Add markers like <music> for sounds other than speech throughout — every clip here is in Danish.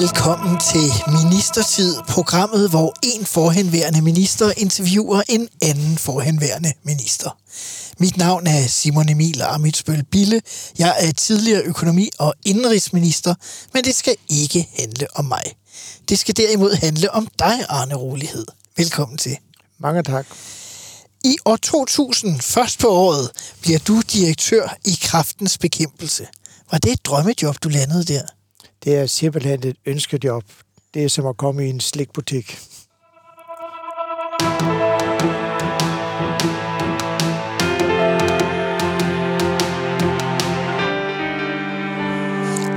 Velkommen til Ministertid, programmet, hvor en forhenværende minister interviewer en anden forhenværende minister. Mit navn er Simon Emil Amitsbøl Bille. Jeg er tidligere økonomi- og indrigsminister, men det skal ikke handle om mig. Det skal derimod handle om dig, Arne Rolighed. Velkommen til. Mange tak. I år 2000, først på året, bliver du direktør i kraftens bekæmpelse. Var det et drømmejob, du landede der? Det er simpelthen et ønskejob. Det er som at komme i en slikbutik.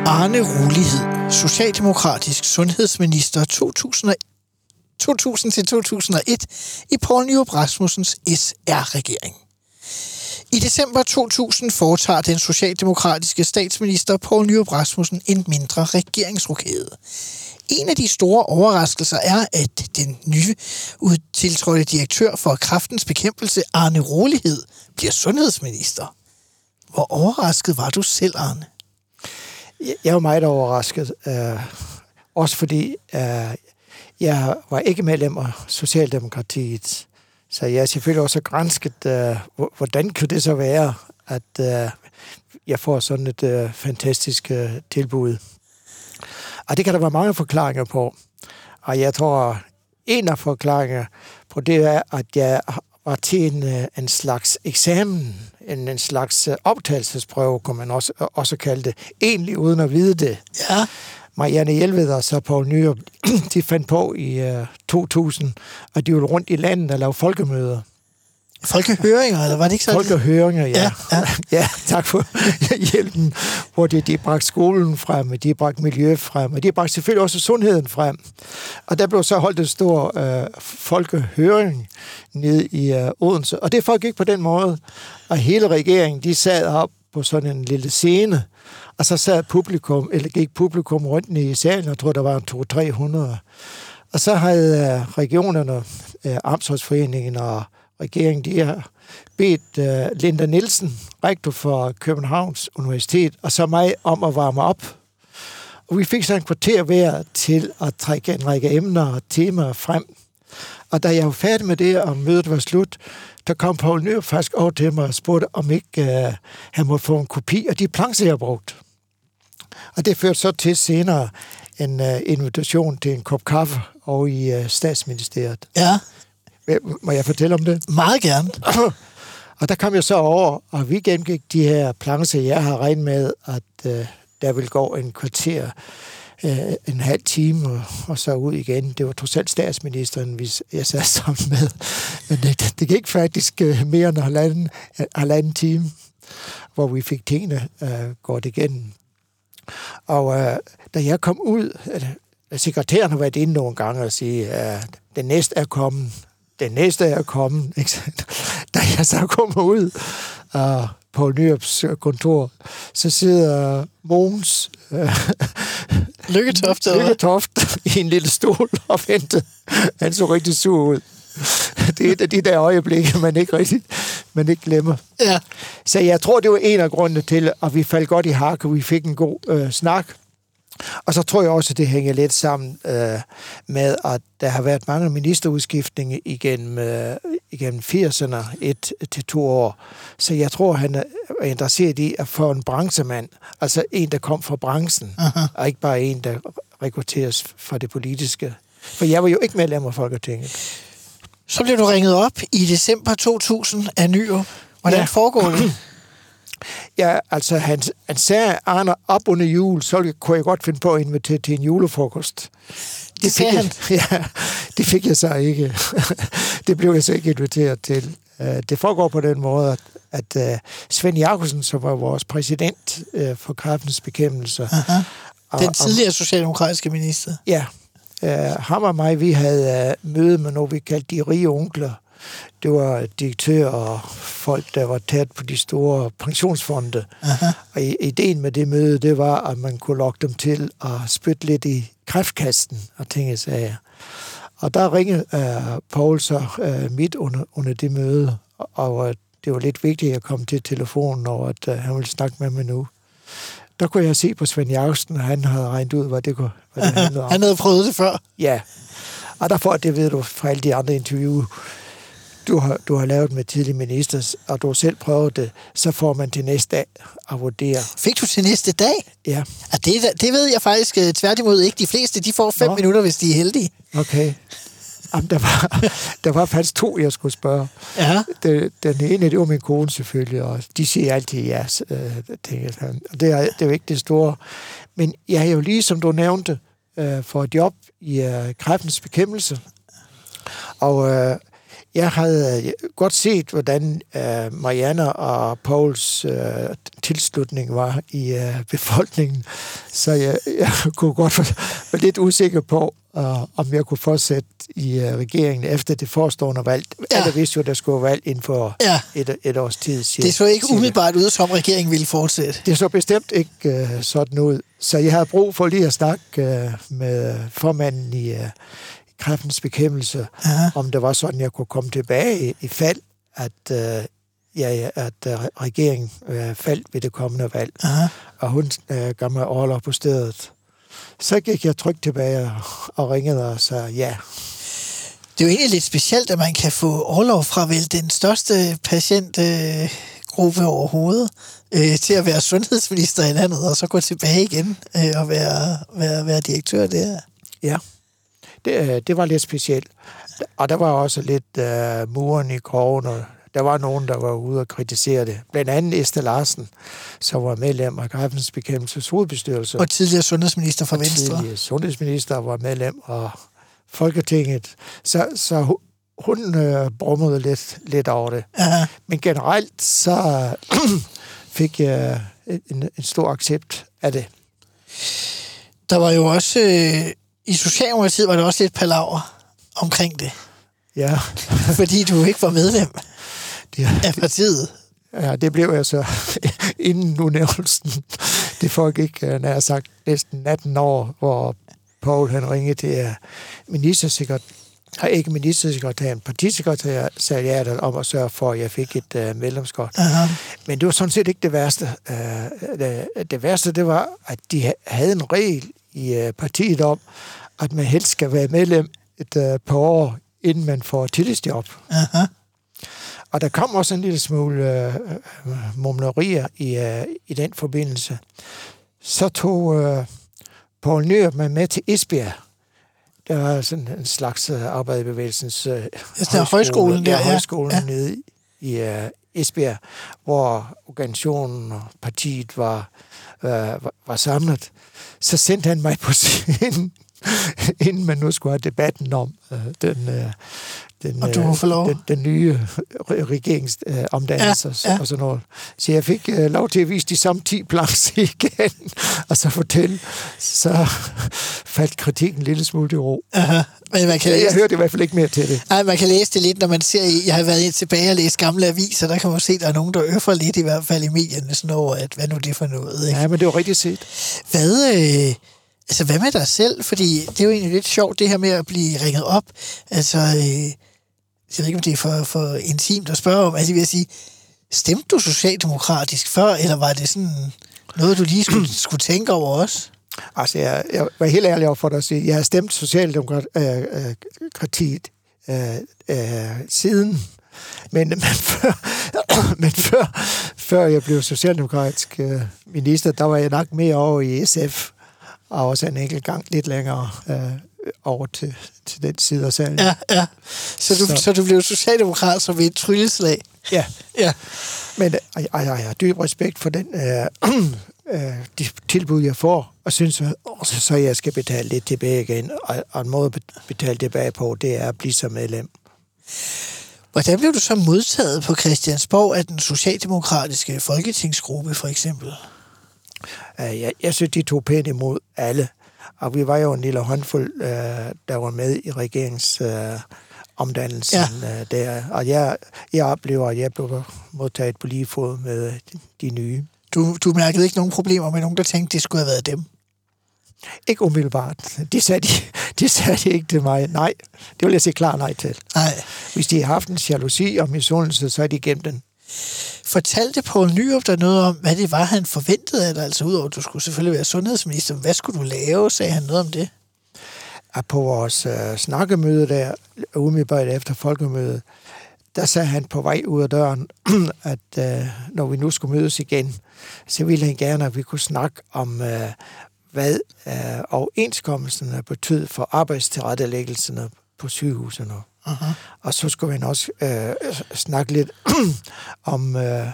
Arne Rolighed, Socialdemokratisk Sundhedsminister 2000 2000-2001 i Poul Nyrup Rasmussens SR-regering. I december 2000 foretager den socialdemokratiske statsminister Poul Nyrup Rasmussen en mindre regeringsrokade. En af de store overraskelser er, at den nye udtiltrådte direktør for kraftens bekæmpelse, Arne Rolighed, bliver sundhedsminister. Hvor overrasket var du selv, Arne? Jeg var meget overrasket. Øh, også fordi øh, jeg var ikke medlem af Socialdemokratiet. Så jeg er selvfølgelig også grænsket, øh, hvordan kunne det så være, at øh, jeg får sådan et øh, fantastisk øh, tilbud. Og det kan der være mange forklaringer på. Og jeg tror, en af forklaringerne på det er, at jeg var til en, øh, en slags eksamen, en, en slags øh, optagelsesprøve, kunne man også, også kalde det, egentlig uden at vide det. Ja. Marianne Hjelved og så Poul Nyrup, <clears throat> de fandt på i uh, 2000, at de ville rundt i landet og lave folkemøder. Folkehøringer, eller var det ikke sådan? Folkehøringer, ja. Ja, ja. <laughs> ja tak for <laughs> hjælpen, hvor de, de bragte skolen frem, og de bragte miljø frem, og de bragte selvfølgelig også sundheden frem. Og der blev så holdt en stor øh, folkehøring nede i øh, Odense, og det foregik på den måde, og hele regeringen, de sad op på sådan en lille scene, og så sad publikum, eller gik publikum rundt i salen, og jeg tror, der var en 200-300. Og så havde øh, regionerne, øh, Amtsrådsforeningen og regeringen, de har bedt uh, Linda Nielsen, rektor for Københavns Universitet, og så mig om at varme op. Og vi fik så en kvarter hver til at trække en række emner og temaer frem. Og da jeg var færdig med det, og mødet var slut, der kom Poul Nyrup faktisk over til mig og spurgte, om ikke uh, han måtte få en kopi af de plancher, jeg brugt. Og det førte så til senere en uh, invitation til en kop kaffe over i uh, statsministeriet. Ja. Må jeg fortælle om det? Meget gerne. og der kom jeg så over, og vi gennemgik de her plancher, jeg har regnet med, at uh, der vil gå en kvarter, uh, en halv time, og, og så ud igen. Det var trods alt statsministeren, vi, jeg sad <laughs> sammen med. Men det, det gik faktisk uh, mere end halvanden, halvanden time, hvor vi fik tingene uh, godt igennem. Og uh, da jeg kom ud, uh, sekretæren har været inde nogle gange og sige, at uh, den næste er kommet, den næste er kommet. <laughs> Ikke? Da jeg så kommer ud uh, på Nyrups kontor, så sidder Mogens uh, Lykketoft, Lykketoft i en lille stol og ventede. Han så rigtig sur ud. <laughs> Det er et af de der øjeblikke, man ikke rigtig man ikke glemmer. Ja. Så jeg tror, det var en af grundene til, at vi faldt godt i hak, og vi fik en god øh, snak. Og så tror jeg også, at det hænger lidt sammen øh, med, at der har været mange ministerudskiftninger igennem, øh, igennem 80'erne, et til to år. Så jeg tror, han er interesseret i at få en branchemand, altså en, der kom fra branchen, Aha. og ikke bare en, der rekrutteres fra det politiske. For jeg var jo ikke medlem af Folketinget. Så blev du ringet op i december 2000 af Nyrup. Hvordan ja. foregår det? Ja, altså han, han sagde, Arne, op under jul, så kunne jeg godt finde på at invitere til en julefrokost. Det, det fik jeg, <laughs> ja, det fik jeg så ikke. <laughs> det blev jeg så ikke inviteret til. Det foregår på den måde, at, at Svend Jakobsen, som var vores præsident for kraftens bekæmpelse... Aha. Den tidligere socialdemokratiske minister. Ja, Uh, ham og mig, vi havde uh, møde med noget, vi kaldte de rige onkler. Det var direktører og folk, der var tæt på de store pensionsfonde. Aha. Og ideen med det møde, det var, at man kunne lokke dem til at spytte lidt i kræftkasten og tænke sig Og der ringede uh, Paul så uh, midt under, under det møde, og, og det var lidt vigtigt at komme til telefonen, og at uh, han ville snakke med mig nu. Der kunne jeg se på Svend Jacobsen, at han havde regnet ud, hvad det, kunne, hvad det handlede om. <laughs> Han havde prøvet det før. Ja, og derfor, det ved du fra alle de andre interview, du har, du har lavet med tidligere minister, og du har selv prøvet det, så får man til næste dag at vurdere. Fik du til næste dag? Ja, Ja, det, det ved jeg faktisk øh, tværtimod ikke. De fleste de får fem Nå. minutter, hvis de er heldige. okay. Jamen, der, var, <laughs> der var faktisk to, jeg skulle spørge. Ja. Det, den ene, det var min kone selvfølgelig, og de siger altid ja, øh. Og det er, det er jo ikke det store. Men jeg er jo lige, som du nævnte, øh, for et job i øh, kræftens bekæmpelse. Og øh, jeg havde øh, godt set, hvordan øh, Marianne og Pauls øh, tilslutning var i øh, befolkningen. Så jeg, <laughs> jeg kunne godt være lidt usikker på, øh, om jeg kunne fortsætte i øh, regeringen efter det forestående valg. Ja. Alle vidste jo, at der skulle valg inden for Ja. et, et års tid. Cirka. Det så ikke umiddelbart ud, som regeringen ville fortsætte. Det så bestemt ikke øh, sådan ud. Så jeg havde brug for lige at snakke øh, med formanden i øh, kræftens bekæmpelse, Aha. om det var sådan, jeg kunne komme tilbage i, i fald, at, øh, ja, at øh, regeringen øh, faldt ved det kommende valg. Aha. Og hun øh, gav mig overlov på stedet. Så gik jeg trygt tilbage og, ringede og sagde ja. Det er jo egentlig lidt specielt, at man kan få overlov fra vel den største patientgruppe overhovedet øh, til at være sundhedsminister i landet, og så gå tilbage igen øh, og være, være, være direktør der. Ja, det, øh, det var lidt specielt. Og der var også lidt uh, muren i krogen, og der var nogen, der var ude og kritisere det. Blandt andet Esther Larsen, som var medlem af Kræftens Bekæmpelses hovedbestyrelse. Og tidligere sundhedsminister for Venstre. tidligere sundhedsminister var medlem af Folketinget. Så, så hu- hun øh, brummede lidt, lidt over det. Aha. Men generelt så <clears throat> fik jeg en, en stor accept af det. Der var jo også... Øh, I Socialdemokratiet var der også lidt palaver omkring det, Ja, <laughs> fordi du ikke var medlem det, af partiet. Ja, det blev jeg så <laughs> inden udnævnelsen. Det foregik, øh, når jeg har sagt, næsten 18 år, hvor Paul han ringede til ministersekretær, nej, ikke ministersekretæren, partisekretæriatet om at sørge for, at jeg fik et uh, medlemskort. Aha. Men det var sådan set ikke det værste. Uh, det, det værste, det var, at de ha- havde en regel i uh, partiet om, at man helst skal være medlem et uh, par år, inden man får tillidsjob. Aha. Og der kom også en lille smule øh, øh, mumlerier i, øh, i den forbindelse. Så tog øh, Poul Nyrup mig med til Esbjerg. Der var sådan en slags øh, arbejderbevægelsens øh, der højskolen der, ja, højskolen ja. nede i øh, Esbjerg, hvor organisationen og partiet var, øh, var, var samlet. Så sendte han mig på scenen, <laughs> inden man nu skulle have debatten om øh, den, øh, den, Og du lov. den, den nye regeringsomdannelse øh, Ja, ja, og sådan noget. Så jeg fik øh, lov til at vise de samme 10 plancher <laughs> igen, og så fortælle. Så faldt kritikken en lille smule til ro. Aha. Men man kan Jeg, læse, jeg hørte i hvert fald ikke mere til det. nej, man kan læse det lidt, når man ser, jeg har været tilbage og læst gamle aviser, der kan man se, at der er nogen, der øffer lidt i hvert fald i medierne, sådan over, at hvad nu det for noget, ikke? Ja, men det var rigtigt set. Hvad, øh, altså, hvad med dig selv? Fordi det er jo egentlig lidt sjovt, det her med at blive ringet op. Altså, øh, jeg ved ikke, om det er for, for intimt at spørge om. Altså, vil jeg sige, stemte du socialdemokratisk før, eller var det sådan noget, du lige skulle, <clears throat> skulle tænke over også? Altså, jeg, jeg var helt ærlig over for dig at sige, jeg har stemt Socialdemokratiet øh øh, øh, øh, siden, men, men, før, <clears throat> men før, før jeg blev socialdemokratisk øh, minister, der var jeg nok mere over i SF, og også en enkelt gang lidt længere øh, over til, til den side af salen. Ja, ja. Så du, så. Så- så du blev socialdemokrat som ved et trylleslag? ja. Ja. Men øh, jeg, jeg, har dyb respekt for den øh, <clears throat> øh, de tilbud, jeg får, og synes også, så jeg skal betale lidt tilbage igen. Og, og en måde at betale tilbage på, det er at blive som medlem. Hvordan blev du så modtaget på Christiansborg af den socialdemokratiske folketingsgruppe, for eksempel? Øh, jeg, jeg synes, de tog pænt imod alle. Og vi var jo en lille håndfuld, øh, der var med i regeringens øh, omdannelsen ja. der. Og jeg, jeg oplever, at jeg blev modtaget på lige fod med de, de nye. Du, du mærkede ikke nogen problemer med nogen, der tænkte, det skulle have været dem? Ikke umiddelbart. Det sagde de, <laughs> det sagde de ikke til mig. Nej, det vil jeg sige klar nej til. Nej. Hvis de har haft en jalousi og misundelse, så er de gemt den. Fortalte Poul Nyrup der noget om, hvad det var, han forventede af dig? Altså udover, at du skulle selvfølgelig være sundhedsminister. Hvad skulle du lave? Sagde han noget om det? At på vores øh, snakkemøde der, umiddelbart efter folkemødet, der sagde han på vej ud af døren, <clears throat> at øh, når vi nu skulle mødes igen, så ville han gerne, at vi kunne snakke om, øh, hvad øh, overenskomsterne betød for arbejdstilrettelæggelserne på sygehusene. Uh-huh. Og så skulle man også øh, snakke lidt <clears throat> om, øh,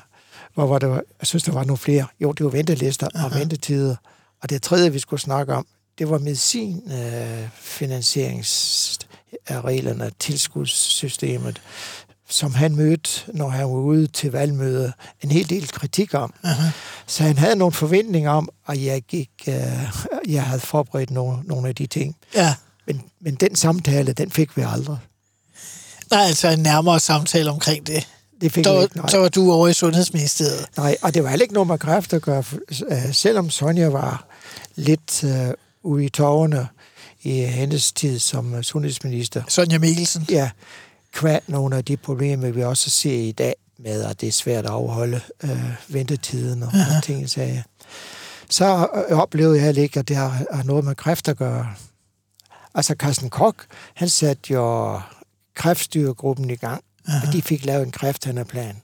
hvor var det, jeg synes, der var nogle flere. Jo, det var ventelister uh-huh. og ventetider. Og det tredje, vi skulle snakke om, det var medicinfinansieringsreglerne, øh, tilskudssystemet, som han mødte, når han var ude til valgmøder, en hel del kritik om. Uh-huh. Så han havde nogle forventninger om, at jeg, gik, øh, jeg havde forberedt nogle, nogle af de ting. Ja. Men, men den samtale, den fik vi aldrig. Nej, altså en nærmere samtale omkring det. Det fik Der, ikke, nej. så var du over i Sundhedsministeriet. Nej, og det var heller ikke noget med kræft at gøre, øh, selvom Sonja var lidt øh, ude i tårerne i hendes tid som øh, sundhedsminister. Sonja Mikkelsen. Ja, kvad nogle af de problemer, vi også ser i dag med, at det er svært at afholde øh, ventetiden og, og ting sager. Så øh, oplevede jeg ikke, at det har, har noget med kræft at gøre. Altså Carsten Koch, han satte jo kræftstyregruppen i gang, og de fik lavet en kræfthandleplan.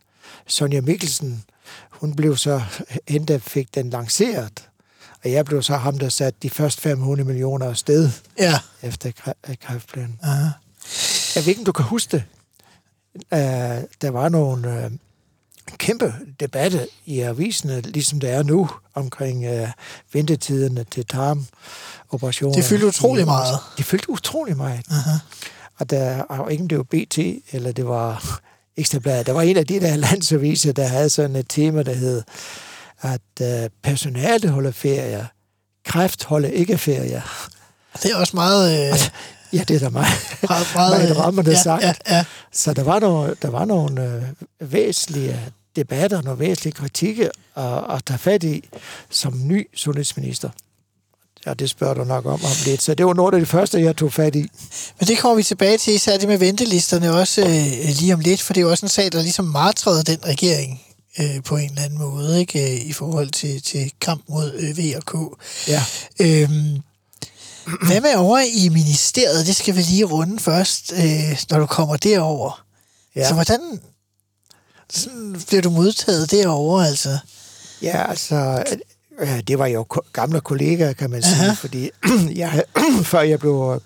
Sonja Mikkelsen, hun blev så hende, fik den lanceret, og jeg blev så ham, der satte de første 500 millioner afsted Ja. efter kræ- kræftplanen. Aha. Jeg ved ikke, om du kan huske det. Uh, der var nogle uh, kæmpe debatter i aviserne, ligesom der er nu, omkring uh, ventetiderne til tarmoperationer. Det fyldte utrolig meget. Det fyldte utrolig meget. Aha. Og der var ikke, om det var BT, eller det var <laughs> Ekstrabladet. Der var en af de der <laughs> landsaviser, der havde sådan et tema, der hed, at uh, personale holder ferie, kræft holder ikke ferie. Det er også meget... Øh, Ja, det er da meget, <laughs> meget, meget rammende ja, sagt. Ja, ja. Så der var nogle, der var nogle øh, væsentlige debatter, nogle væsentlige kritikker at, at tage fat i som ny sundhedsminister. Ja, det spørger du nok om om lidt. Så det var noget af det første, jeg tog fat i. Men det kommer vi tilbage til, især det med ventelisterne også øh, lige om lidt, for det er jo også en sag, der ligesom martrede den regering øh, på en eller anden måde, ikke øh, i forhold til, til kamp mod øh, V og K. Ja. Øhm, hvad med over i ministeriet? Det skal vi lige runde først, øh, når du kommer derover. Ja. Så hvordan sådan, bliver du modtaget derovre, altså? Ja, altså, det var jo gamle kollegaer, kan man sige, Aha. fordi <clears throat> jeg, <clears throat> før jeg blev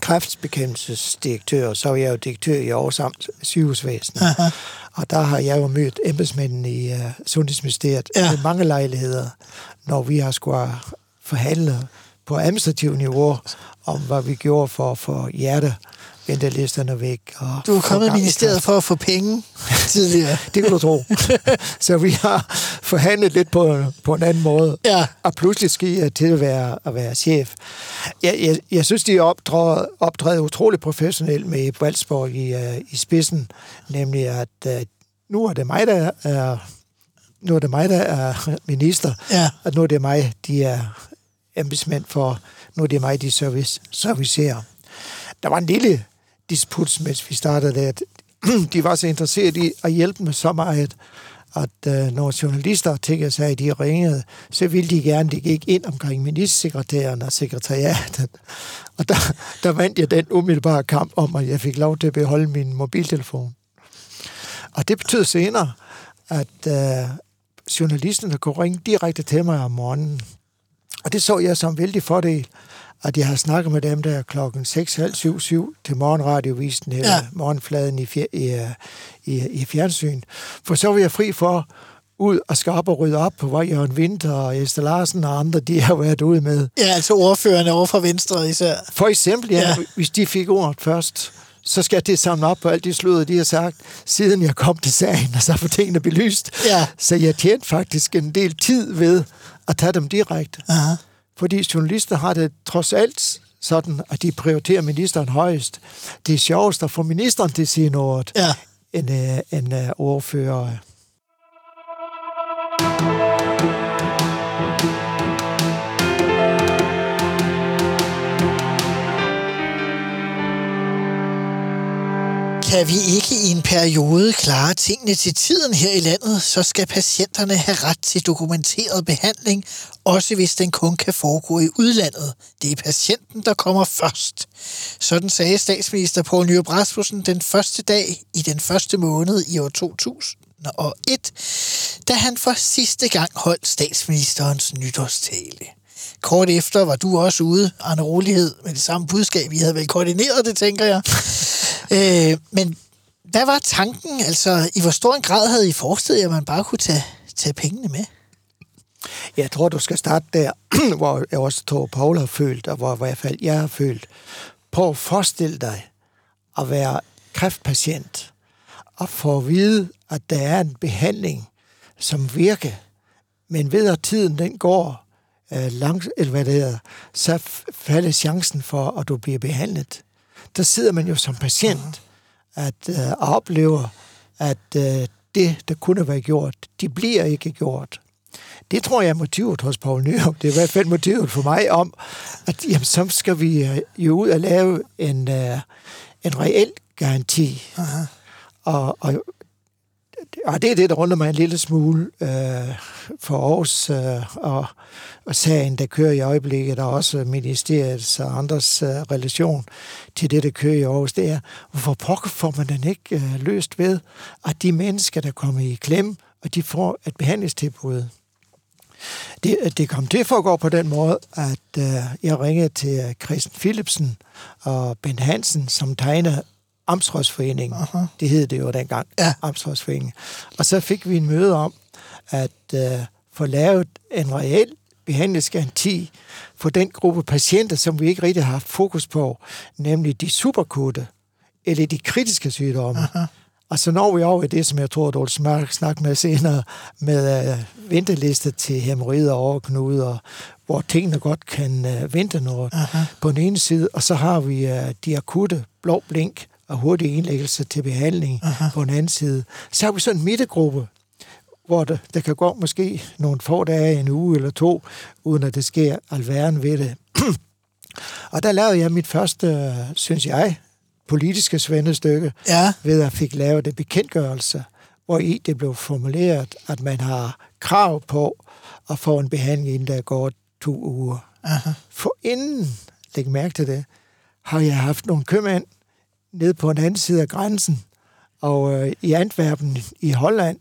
kræftbekæmpelsesdirektør, så var jeg jo direktør i Aarhus Amt sygehusvæsen. Aha. Og der har jeg jo mødt embedsmændene i uh, Sundhedsministeriet Ja. med mange lejligheder, når vi har skulle forhandle på administrativ niveau om, hvad vi gjorde for at få hjerteventelisterne væk. Og Du er kommet i ministeriet for at få penge tidligere. <laughs> Det kan du tro. <laughs> så vi har forhandlet lidt på, på en anden måde. Ja. Og pludselig skal jeg til at være, at være chef. Jeg, jeg, jeg synes, de optræder, optræder utroligt professionelt med Balsborg i, uh, i spidsen. Nemlig, at uh, nu er det mig, der er, nu er det mig, der er minister. Ja. Og nu er det mig, de er embedsmænd for. Nu er det mig, de service, servicerer. Der var en lille disput, mens vi startede der. <clears throat> De var så interesseret i at hjælpe med så meget, at øh, når journalister tænker sig, at de ringede, så ville de gerne, de gik ind omkring ministersekretæren og sekretariatet. Og der, der vandt jeg den umiddelbare kamp om, at jeg fik lov til at beholde min mobiltelefon. Og det betød senere, at øh, journalisterne kunne ringe direkte til mig om morgenen. Og det så jeg som vældig fordel, at jeg har snakket med dem der klokken 6, halv 7, 7 til morgenradiovisen eller Ja. morgenfladen i, fjer, i, øh, i, i fjernsyn. For så var jeg fri for ud og skal op og rydde op på, hvor Jørgen Winter og Esther Larsen og andre, de har været ude med. Ja, altså ordførerne over fra Venstre især. For eksempel, ja, Ja. hvis de fik ordet først, så skal det samle op på alt de sludder, de har sagt, siden jeg kom til sagen, og så få tingene belyst. Ja. Så jeg tjente faktisk en del tid ved at tage dem direkte. Aha. Fordi journalister har det trods alt sådan, at de prioriterer ministeren højest. Det er sjovest at få ministeren til at sige noget, Ja. end, øh, end øh, ordfører. Kan vi ikke i en periode klare tingene til tiden her i landet, så skal patienterne have ret til dokumenteret behandling, også hvis den kun kan foregå i udlandet. Det er patienten, der kommer først. Sådan sagde statsminister Poul Nyrup Rasmussen den første dag i den første måned i år 2001, da han for sidste gang holdt statsministerens nytårstale. Kort efter var du også ude, Arne Rolighed, med det samme budskab. I havde vel koordineret det, tænker jeg. <laughs> øh, men hvad var tanken? Altså, i hvor stor en grad havde I forestillet jer, at man bare kunne tage, tage pengene med? Jeg tror, du skal starte der, <clears throat> hvor jeg også tror, Paul har følt, og hvor i hvert fald jeg har følt. Prøv at forestille dig at være kræftpatient og få at vide, at der er en behandling, som virker, men ved at tiden den går øh, langt, eller hvad det hedder, så falder chancen for, at du bliver behandlet. Der sidder man jo som patient at øh, oplever, at øh, det, der kunne være gjort, de bliver ikke gjort. Det tror jeg er motivet hos Poul Nyrup. Det er i hvert fald motivet for mig om, at jamen, så skal vi øh, jo ud og lave en, øh, en reel garanti. Aha. Og, og, og det er det, der runder mig en lille smule øh, for Aarhus øh, og, og sagen, der kører i øjeblikket, og også ministeriets og andres øh, relation til det, der kører i Aarhus, det er, hvorfor pokker får man den ikke øh, løst ved, at de mennesker, der kommer i klem, og de får et behandlingstilbud. Det, det kom til at foregå på den måde, at øh, jeg ringede til Christian Philipsen og Ben Hansen, som tegner Amtsrådsforeningen. Uh-huh. Det hed det jo dengang, Ja. Amtsrådsforeningen. Og så fik vi en møde om at øh, få lavet en reel behandlingsgaranti for den gruppe patienter, som vi ikke rigtig har haft fokus på, nemlig de superkutte, eller de kritiske sygdomme. Uh-huh. Og så når vi over i det, som jeg tror, vil snak- snakke med senere, med øh, venteliste til hemorrider og overknuder, hvor tingene godt kan øh, vente noget uh-huh. på den ene side, og så har vi øh, de akutte blå blink og hurtig indlæggelse til behandling uh-huh. på den anden side. Så har vi sådan en midtegruppe, hvor der, der kan gå måske nogle få dage, en uge eller to, uden at det sker alverden ved det. <clears throat> og der lavede jeg mit første, synes jeg, politiske svendestykke, Ja. ved at fik lavet en bekendtgørelse, hvor i det blev formuleret, at man har krav på at få en behandling, inden der går to uger. Aha. For inden, læg mærke til det, har jeg haft nogle købmænd ned på den anden side af grænsen, og øh, i Antwerpen i Holland,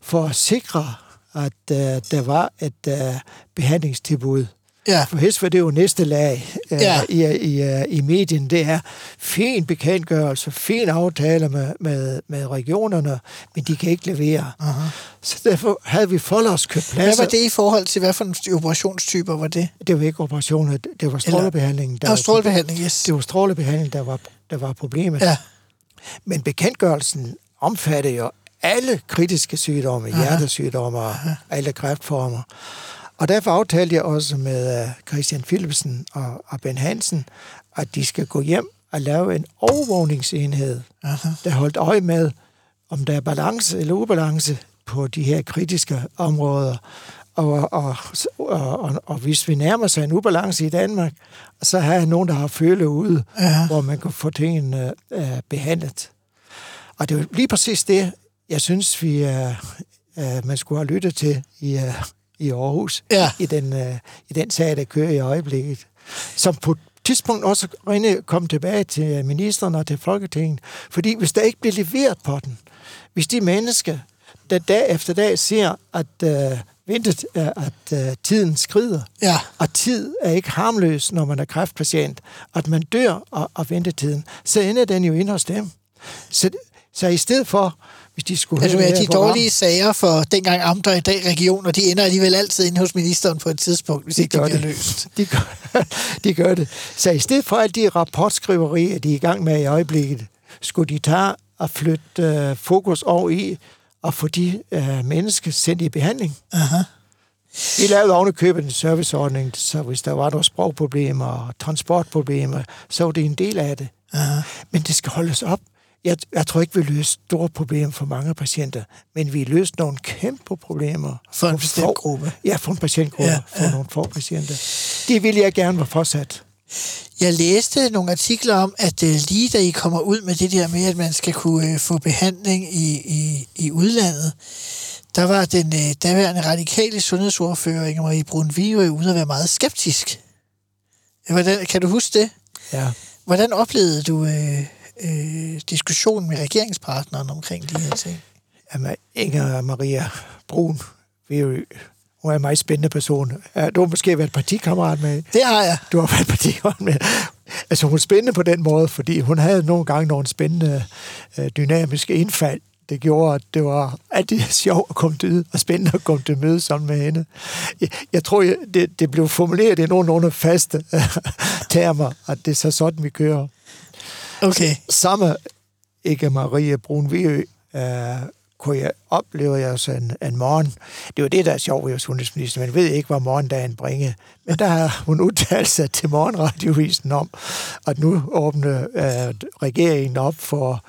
for at sikre, at øh, der var et øh, behandlingstilbud. Ja. For helst var det jo næste lag øh, Ja. i, i, øh, i medien. Det er fin bekendtgørelse, fin aftale med, med, med regionerne, men de kan ikke levere. Uh-huh. Så derfor havde vi forlovskøbt Hvad var det i forhold til, hvad for en operationstyper var det? Det var ikke operationer, det- var strålebehandling. Der var strålebehandling, yes. Det var strålebehandling, der var, der var problemet. Ja. Men bekendtgørelsen omfatter jo alle kritiske sygdomme, hjertesygdomme og alle kræftformer. Og derfor aftalte jeg også med øh, Christian Philipsen og, og Ben Hansen, at de skal gå hjem og lave en overvågningsenhed, Aha. der holdt øje med, om der er balance eller ubalance på de her kritiske områder. Og, og, og, og, og hvis vi nærmer sig en ubalance i Danmark, så har jeg nogen, der har føle ude, Ja. hvor man kan få tingene øh, behandlet. Og det er lige præcis det, jeg synes, vi øh, øh, man skulle have lyttet til i, øh, i Aarhus, Ja. i, den, øh, i den sag, der kører i øjeblikket. Som på tidspunkt også kom tilbage til ministeren og til Folketinget. Fordi hvis der ikke bliver leveret på den, hvis de mennesker, der dag efter dag ser, at, øh, ventet, øh, at øh, tiden skrider, Ja. og tid er ikke harmløs, når man er kræftpatient, at man dør og, og ventetiden, så ender den jo ind hos dem. Så, så i stedet for, hvis de skulle Altså, høre det de dårlige sager for dengang amter i dag regioner, de ender alligevel altid inde hos ministeren på et tidspunkt, hvis De ikke de gør bliver det. løst. De gør, <laughs> de gør det. Så i stedet for alle de rapportskriverier, de er i gang med i øjeblikket, skulle de tage og flytte øh, fokus over i at få de øh, mennesker sendt i behandling. Aha. Vi lavede ovenikøbet en serviceordning, så hvis der var nogle sprogproblemer og transportproblemer, så var det en del af det. Aha. Men det skal holdes op. Jeg, jeg tror ikke, vi løste store problemer for mange patienter, men vi løste nogle kæmpe problemer. For en bestemt gruppe. Ja, for en patientgruppe, Ja, for ja. nogle få patienter. Det ville jeg gerne være fortsat. Jeg læste nogle artikler om, at øh, lige da I kommer ud med det der med, at man skal kunne øh, få behandling i, i, i udlandet, der var den øh, daværende radikale sundhedsordfører, Inger Marie Brun Vigø, ude at være meget skeptisk. Hvordan, kan du huske det? Ja. Hvordan oplevede du øh, øh, diskussionen med regeringspartneren omkring de her ting? <laughs> Jamen, Inger Maria Brun, Værø, hun er en meget spændende person. Du har måske været partikammerat med. Det har jeg. Du har været partikammerat med. Altså, hun er spændende på den måde, fordi hun havde nogle gange nogle spændende øh, dynamiske indfald. Det gjorde, at det var altid <laughs> sjovt at komme til og spændende at komme til møde sammen med hende. Jeg, jeg tror, jeg, det, det blev formuleret i nogenlunde faste <laughs> termer, at det er så sådan, vi kører. Okay. Samme ikke Marie Brun Viø, øh, kunne jeg opleve jeg så en, en morgen. Det var det, der er sjovt ved sundhedsminister. Man ved ikke, hvad morgendagen bringer. Men der har hun udtalt sig til morgenradiovisen om, at nu åbner øh, regeringen op for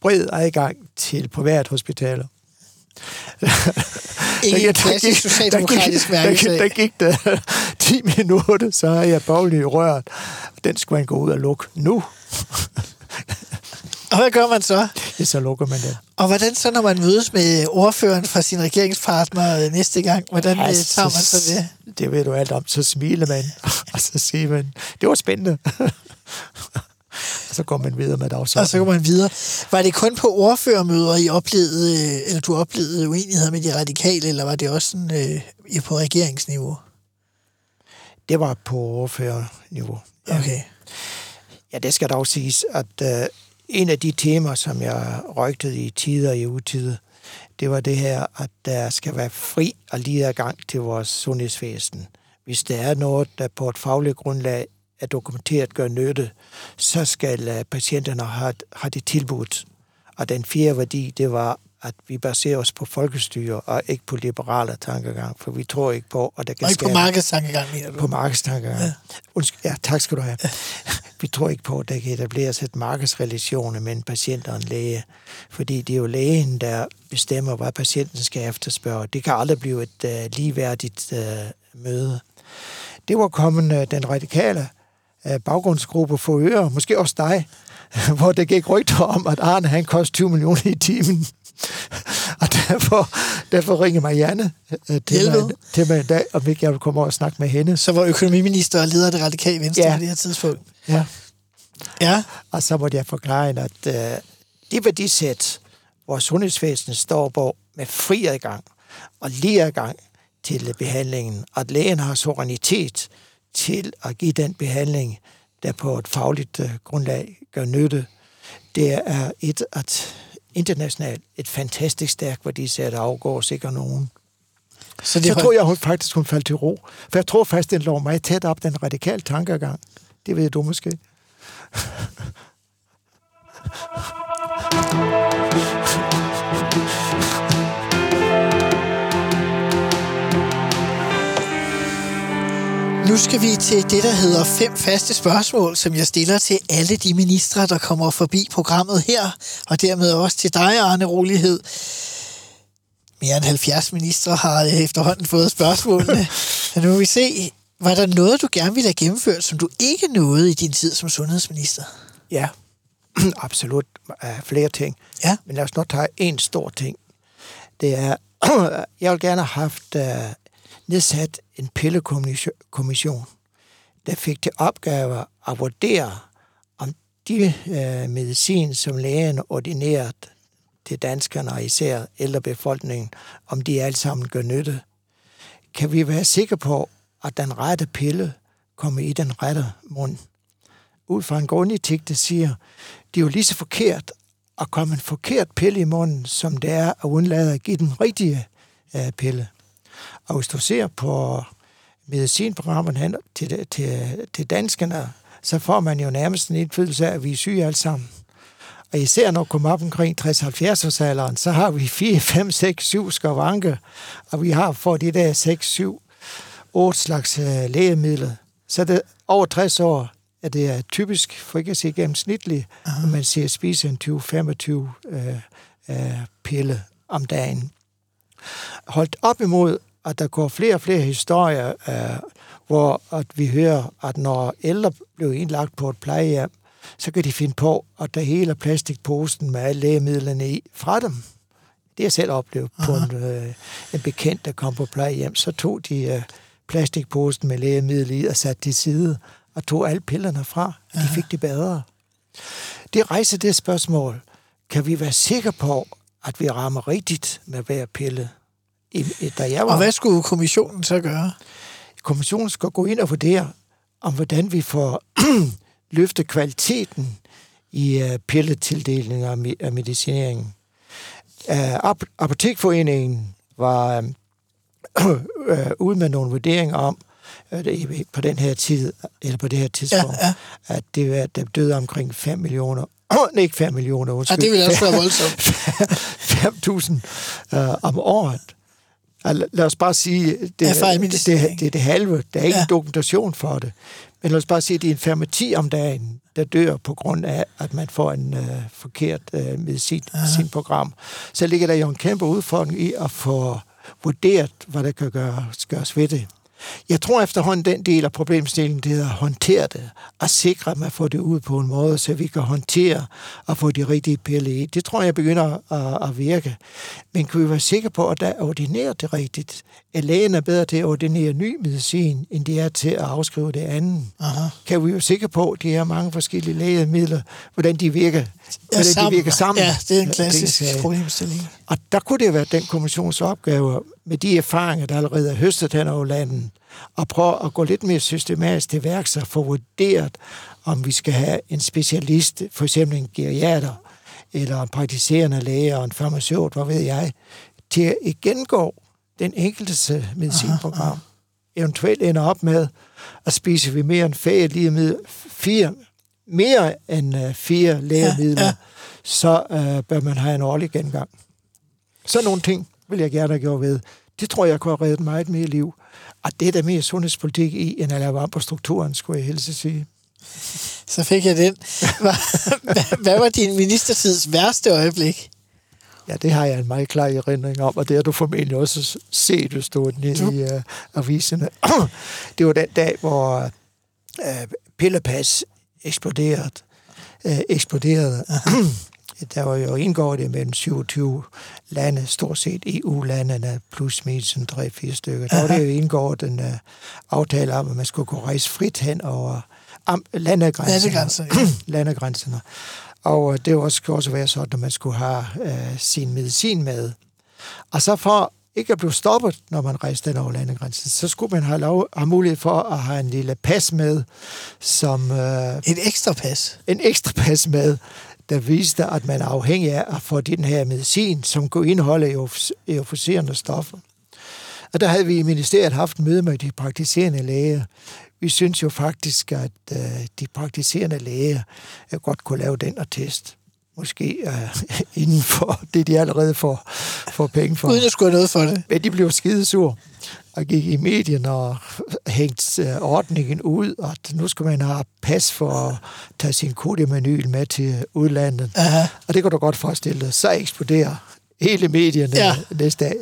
bred adgang til privathospitaler. Ikke Der klassisk socialdemokratisk der gik, der, mærkesag. der gik der <laughs> 10 minutter, så er jeg baglig rørt. Den skulle man gå ud og lukke nu. Og hvad gør man så? Ja, så lukker man den. Og hvordan så, når man mødes med ordføreren fra sin regeringspartner øh, næste gang? Hvordan ja, tager man så det? Det ved du alt om. Så smiler man, <laughs> og så siger man, det var spændende. <laughs> og så går man videre med dagsordenen. Og så går man videre. Var det kun på ordførermøder, I oplevede, eller du oplevede uenigheder med de radikale, eller var det også sådan, øh, på regeringsniveau? Det var på overførerniveau. Okay. Ja, det skal dog siges, at øh, en af de temaer, som jeg røgtede i tider og i utider, det var det her, at der skal være fri og lige adgang til vores sundhedsvæsen. Hvis der er noget, der på et fagligt grundlag er dokumenteret gør nytte, så skal øh, patienterne have, have det tilbudt. Og den fjerde værdi, det var, at vi baserer os på folkestyre og ikke på liberale tankegang, for vi tror ikke på, at der kan Og ikke på skabes- markedstankegang, mener du? på markedstankegang. Ja. Undskyld, ja, tak skal du have. <laughs> Vi tror ikke på, at der kan etableres et markedsrelationer mellem patient og en læge, fordi det er jo lægen, der bestemmer, hvad patienten skal efterspørge. Det kan aldrig blive et uh, ligeværdigt uh, møde. Det var kommet uh, den radikale baggrundsgruppe for øre, måske også dig, <laughs> hvor det gik rygter om, at Arne han koster 20 millioner i timen. <laughs> og derfor, derfor ringer Marianne øh, til, Helvede. mig, til mig en dag, om ikke jeg vil komme over og snakke med hende. Så var økonomiminister og leder af det radikale venstre Ja. på det her tidspunkt. Ja. Ja. Og så måtte jeg forklare hende, at øh, det værdisæt, hvor sundhedsvæsenet står på med fri adgang og lige adgang til behandlingen, at lægen har suverænitet til at give den behandling, der på et fagligt øh, grundlag gør nytte, det er et at internationalt et fantastisk stærkt værdisæt, der afgår sikkert nogen. Så det Så tror jeg hun faktisk, hun faldt til ro. For jeg tror faktisk, den lå meget tæt op, den radikale tankegang. Det ved du måske. <laughs> Nu skal vi til det, der hedder fem faste spørgsmål, som jeg stiller til alle de ministre, der kommer forbi programmet her, og dermed også til dig, Arne Rolighed. Mere end 70 ministre har øh, efterhånden fået spørgsmålene. <laughs> Så nu må vi se, var der noget, du gerne ville have gennemført, som du ikke nåede i din tid som sundhedsminister? Ja, <clears throat> absolut flere ting. Ja. Men lad os nu tage en stor ting. Det er, <clears throat> jeg vil gerne have haft uh, nedsat en pillekommission, der fik til opgave at vurdere, om de øh, medicin, som lægen ordinerede til danskerne og især ældrebefolkningen, om de alle sammen gør nytte. Kan vi være sikre på, at den rette pille kommer i den rette mund? ud fra en grundetik, der siger, det er jo lige så forkert at komme en forkert pille i munden, som det er at undlade at give den rigtige øh, pille. Og hvis du ser på medicinprogrammerne til, til, til danskerne, så får man jo nærmest en indflydelse af, at vi er syge alle sammen. Og især når vi kommer op omkring 60-70 års alderen, så har vi 4, 5, 6, 7 skavanke, og vi har for de der 6, 7, 8 slags øh, lægemidler. Så det over 60 år, at det er typisk, for ikke at sige gennemsnitligt, at man siger spise en 20-25 øh, øh, pille om dagen. Holdt op imod, at der går flere og flere historier, øh, hvor at vi hører, at når ældre bliver indlagt på et plejehjem, så kan de finde på, at der hele plastikposen med alle lægemidlerne i fra dem. Det har jeg selv oplevet Aha. på en, øh, en bekendt, der kom på plejehjem. Så tog de øh, plastikposen med lægemiddel i og satte til side og tog alle pillerne fra. De fik det bedre. Det rejser det spørgsmål. Kan vi være sikre på, at vi rammer rigtigt med hver pille? Da jeg var, Og hvad skulle kommissionen så gøre? kommissionen skal gå ind og vurdere, om hvordan vi får <clears throat> løftet kvaliteten i uh, pilletildelingen af, me- af medicineringen. Uh, Ap- Apotekforeningen var uh, <clears throat> ude med nogle vurderinger om, uh, det, på den her tid, eller på det her tidspunkt, Ja, ja, ja. at det var, der døde omkring 5 millioner, nej, <clears throat> ikke 5 millioner, Ja, undskyld. det ville også være voldsomt. <laughs> 5.000 uh, om året. Lad os bare sige, det, Af det, det, det er det halve. Der er ikke Ja. dokumentation for det. Men lad os bare sige, at det er en 5 10 om dagen, der dør på grund af, at man får en uh, forkert uh, medicin, medicinprogram. Så ligger der jo en kæmpe udfordring i at få vurderet, hvad der kan gøres, gøres ved det. Jeg tror efterhånden, den del af problemstillingen, det er at håndtere det, og sikre, at man får det ud på en måde, så vi kan håndtere og få de rigtige piller i. Det tror jeg begynder at, at virke. Men kan vi være sikre på, at der er ordineret det rigtigt? At lægen er bedre til at ordinere ny medicin, end de er til at afskrive det andet? Aha. Kan vi være sikre på, at de her mange forskellige lægemidler, hvordan de virker, hvordan de virker sammen? Ja, det er en Ja, klassisk er- problemstilling. og der kunne det være den kommissions opgave, med de erfaringer, der allerede er høstet hen over landet, at prøve at gå lidt mere systematisk til værks og få vurderet, om vi skal have en specialist, for eksempel en geriater, eller en praktiserende læge og en farmaceut, hvad ved jeg, til at gennemgå den enkeltes øh, medicinprogram. Eventuelt ender op med, at spiser vi mere end fire lægemidler, fire, mere end øh, fire lægemidler, ja. ja, så øh, bør man have en årlig gengang. Så nogle ting vil jeg gerne have gjort ved. Det tror jeg kunne have reddet meget mere liv. Og det er der mere sundhedspolitik i, end at lave om på strukturen, skulle jeg helst sige. Så fik jeg den. <laughs> Hvad var din ministertids værste øjeblik? Ja, det har jeg en meget klar erindring om, og det har du formentlig også set, du stod i uh, aviserne. <clears throat> det var den dag, hvor uh, pillepas eksploderede. Uh, eksploderede. <clears throat> der var jo indgået det mellem 27 lande, stort set EU-landene, plus minus 3-4 stykker. Der var det jo indgået en uh, aftale om, at man skulle kunne rejse frit hen over am, landegrænserne. Landegrænser, ja. <clears throat> landegrænserne. Og øh, det også, skulle også være sådan, at man skulle have øh, sin medicin med. Og så for ikke at blive stoppet, når man rejste den over landegrænsen, så skulle man have, lov, have mulighed for at have en lille pas med, som øh, Et ekstra pas. en ekstra pas med, der viste, at man er afhængig af at få den her medicin, som kunne indeholde euforiserende stoffer. Og der havde vi i ministeriet haft møde med de praktiserende læger. Vi synes jo faktisk, at øh, de praktiserende læger øh, godt kunne lave den attest. Måske øh, <laughs> inden for det, de allerede får, får penge for. Uden at skulle have noget for det. Men de blev skidesur og gik i medierne og hængte øh, ordningen ud, og at nu skal man have pas for at tage sin kodimanyl med til udlandet. Aha. Og det kan du godt forestille dig. Så eksploderer hele medierne Ja. næste dag,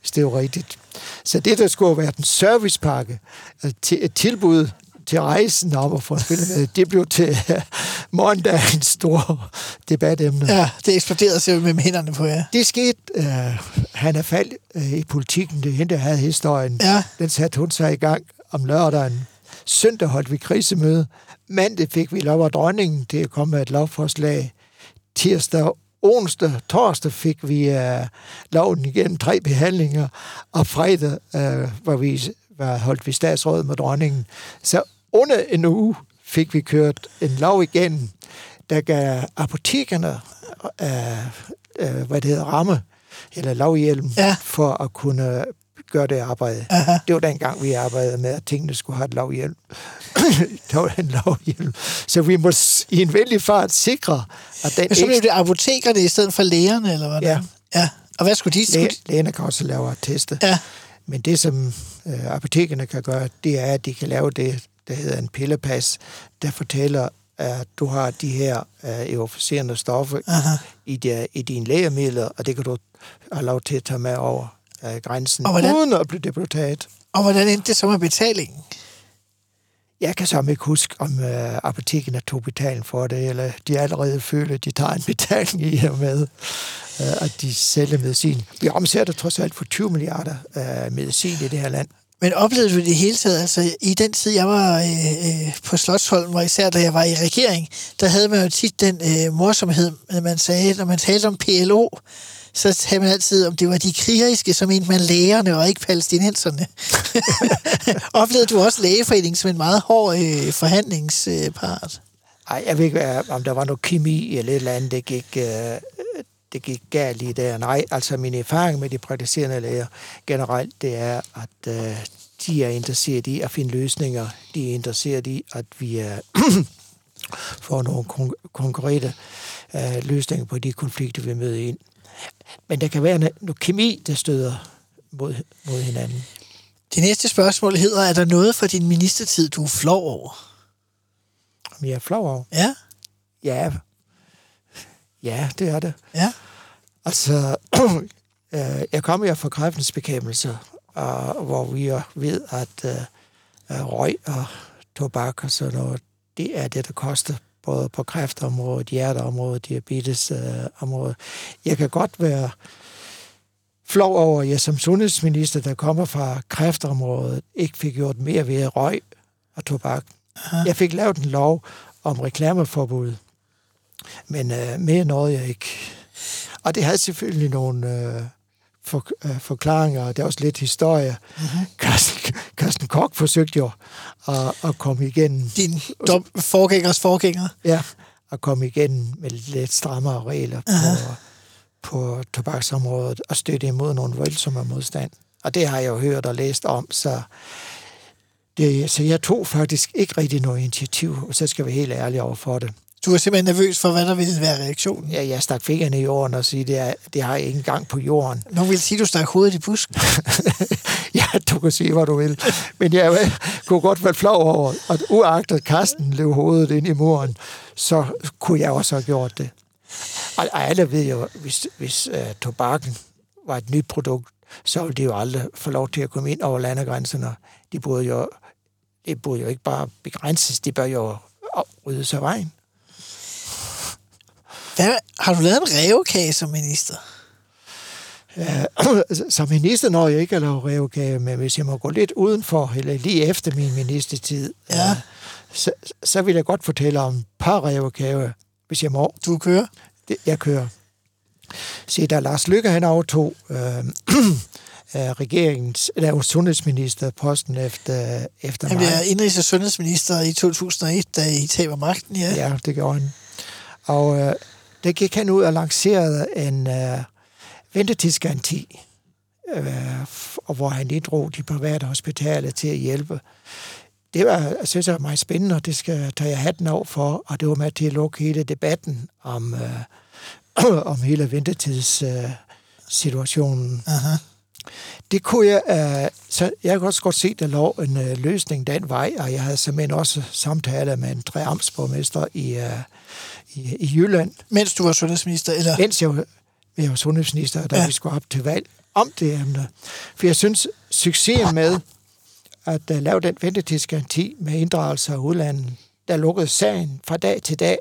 hvis det er jo rigtigt. Så det, der skulle være den servicepakke, øh, til et tilbud til rejsen om at få en spiller med, det blev til <laughs> morgendagens store debatemne. Ja, det eksploderede sig med hænderne på jer. Det skete, øh, han er faldt øh, i politikken, det hende, der havde historien. Ja. Den satte hun sig i gang om lørdagen. Søndag holdt vi krisemøde. Mandag fik vi lov af dronningen til at komme med et lovforslag. Tirsdag, onsdag, torsdag fik vi øh, loven igennem tre behandlinger. Og fredag øh, var vi, var, holdt vi statsråd med dronningen. Så under en uge fik vi kørt en lov igennem, der gav apotekerne øh, øh, hvad det hedder, ramme, eller lavhjelm, Ja. for at kunne gøre det arbejde. Aha. Det var dengang, vi arbejdede med, at tingene skulle have et lavhjælp. <coughs> der var en lavhjælp. Så vi må i en vældig fart sikre, at den Men så blev det apotekerne i stedet for lægerne, eller hvad? Ja. ja. Og hvad skulle de? Skulle de? lægerne kan også lave teste. Ja. Men det, som øh, apotekerne kan gøre, det er, at de kan lave det, der hedder en pillepas, der fortæller, at du har de her øh, euforiserende stoffer Aha. i, de, i dine lægemidler, og det kan du have lov til at tage med over øh, grænsen, Og hvordan- uden at blive deporteret. Og hvordan endte det så med betalingen? Jeg kan så ikke huske, om øh, apotekerne tog betaling for det, eller de allerede føler, at de tager en <laughs> betaling i og med, øh, at de sælger medicin. Vi omsætter trods alt for 20 milliarder øh, medicin i det her land. Men oplevede du det hele taget? Altså, i den tid, jeg var øh, øh, på Slottsholm, og især da jeg var i regering, der havde man jo tit den øh, morsomhed, at man sagde, når man talte om PLO, så sagde man altid, om det var de krigeriske, som mente man lægerne, og ikke palæstinenserne. <laughs> Oplevede du også lægeforeningen som en meget hård øh, forhandlingspart? Nej, jeg ved ikke, om der var noget kemi eller et eller andet, det gik, øh, det gik galt i der. Nej, altså min erfaring med de praktiserende læger generelt, det er, at øh, de er interesseret i at finde løsninger. De er interesseret i, at vi øh, er <clears throat> får nogle kon- konkrete øh, løsninger på de konflikter, vi møder ind. Men der kan være noget, kemi, der støder mod, mod hinanden. Det næste spørgsmål hedder, er der noget fra din ministertid, du er flov over? Om jeg er flov over? Ja, Ja, ja det er det. ja. Altså, <clears throat> øh, jeg kommer jo fra kræftens bekæmpelse, og hvor vi jo ved, at øh, røg og tobak og sådan noget, det er det, der koster både på kræftområdet, hjerteområdet, diabetesområdet. Jeg kan godt være flov over, at jeg som sundhedsminister, der kommer fra kræftområdet, ikke fik gjort mere ved røg og tobak. Aha. Jeg fik lavet en lov om reklameforbud, men øh, mere nåede jeg ikke. Og det havde selvfølgelig nogle øh, for, øh, forklaringer, og det er også lidt historie. Mm-hmm. Carsten, Carsten Koch forsøgte jo at, at komme igennem. Din dom, forgængers forgænger. Ja, at komme igennem med lidt strammere regler på, på tobaksområdet og støtte imod nogle voldsomme modstand. Og det har jeg jo hørt og læst om, så, det, så jeg tog faktisk ikke rigtig noget initiativ, så skal jeg være helt ærlig over for det. Du er simpelthen nervøs for, hvad der ville være reaktionen. Jeg, jeg stak fingrene i jorden og sige, det, er, det har jeg ikke engang på jorden. Nogen vil sige, du stak hovedet i busken. <laughs> ja, du kan sige, hvad du vil. Men jeg kunne godt være flov over, at uagtet Karsten løb hovedet ind i muren, så kunne jeg også have gjort det. Og alle ved jo, hvis, hvis uh, tobakken var et nyt produkt, så ville de jo aldrig få lov til at komme ind over landegrænserne. De burde jo, det burde jo ikke bare begrænses, de bør jo rydde sig vejen. Hvad, har du lavet en revkage som minister? <clears throat> som minister når jeg ikke at lave revkage, men hvis jeg må gå lidt udenfor, eller lige efter min ministertid, Ja. øh, så, så vil jeg godt fortælle om et par revkage, hvis jeg må. Du kører? Det, jeg kører. Se, da Lars Lykke han overtog øh, <clears throat> øh, regeringens, eller sundhedsministerposten efter, efter Han mig. bliver indrigs- og sundhedsminister i 2001, da I taber magten, ja. Ja, det gjorde han. Og øh, der gik han ud og lancerede en øh, ventetidsgaranti, øh, og hvor han inddrog de private hospitaler til at hjælpe. Det var, jeg synes jeg, var meget spændende, og det skal tage jeg hatten af for, og det var med til at lukke hele debatten om, øh, <clears throat> om hele ventetidssituationen. Øh. Aha. Det kunne jeg, øh, så jeg kunne også godt se, der lå en øh, løsning den vej, og jeg havde simpelthen også samtaler med en tre amtsborgmester i, øh, i, i Jylland, Mens du var sundhedsminister, eller? mens jeg, var- jeg var sundhedsminister, da ja. vi skulle op til valg om det emne. For jeg synes, succesen med at uh, lave den ventetidsgaranti med inddragelse af udlandet, der lukkede sagen fra dag til dag,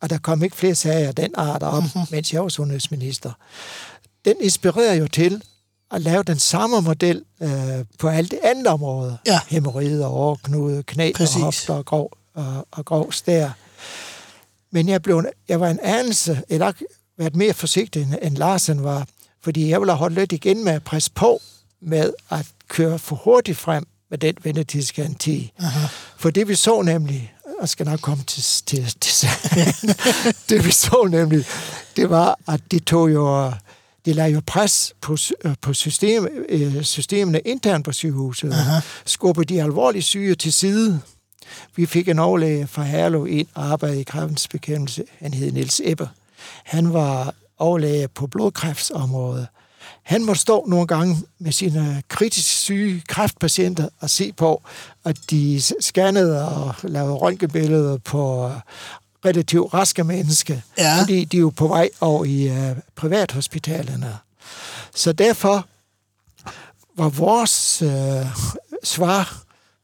og der kom ikke flere sager af den art op, mm-hmm. mens jeg var sundhedsminister. Den inspirerer jo til at lave den samme model øh, på alle de andre områder. Ja. Hæmorider, overknude, knæ Præcis. og hofter og grov, og, og grov stær. Men jeg, blev, jeg var en anelse, eller været mere forsigtig, end, end Larsen var, fordi jeg ville have holdt lidt igen med at presse på med at køre for hurtigt frem med den ventetidsgaranti. For det vi så nemlig, og skal nok komme til, til, til <laughs> det vi så nemlig, det var, at de tog jo, det lagde jo pres på, på system, øh, systemene internt på sygehuset. Aha. Skubbede de alvorligt syge til side. Vi fik en overlæge fra Herlev ind og arbejdede i kræftens bekæmpelse. Han hed Niels Ebbe. Han var overlæge på blodkræftsområdet. Han måtte stå nogle gange med sine kritisk syge kræftpatienter og se på, at de scannede og lavede røntgenbilleder på relativt raske mennesker, ja. fordi de er jo på vej over i uh, privathospitalerne. Så derfor var vores uh, svar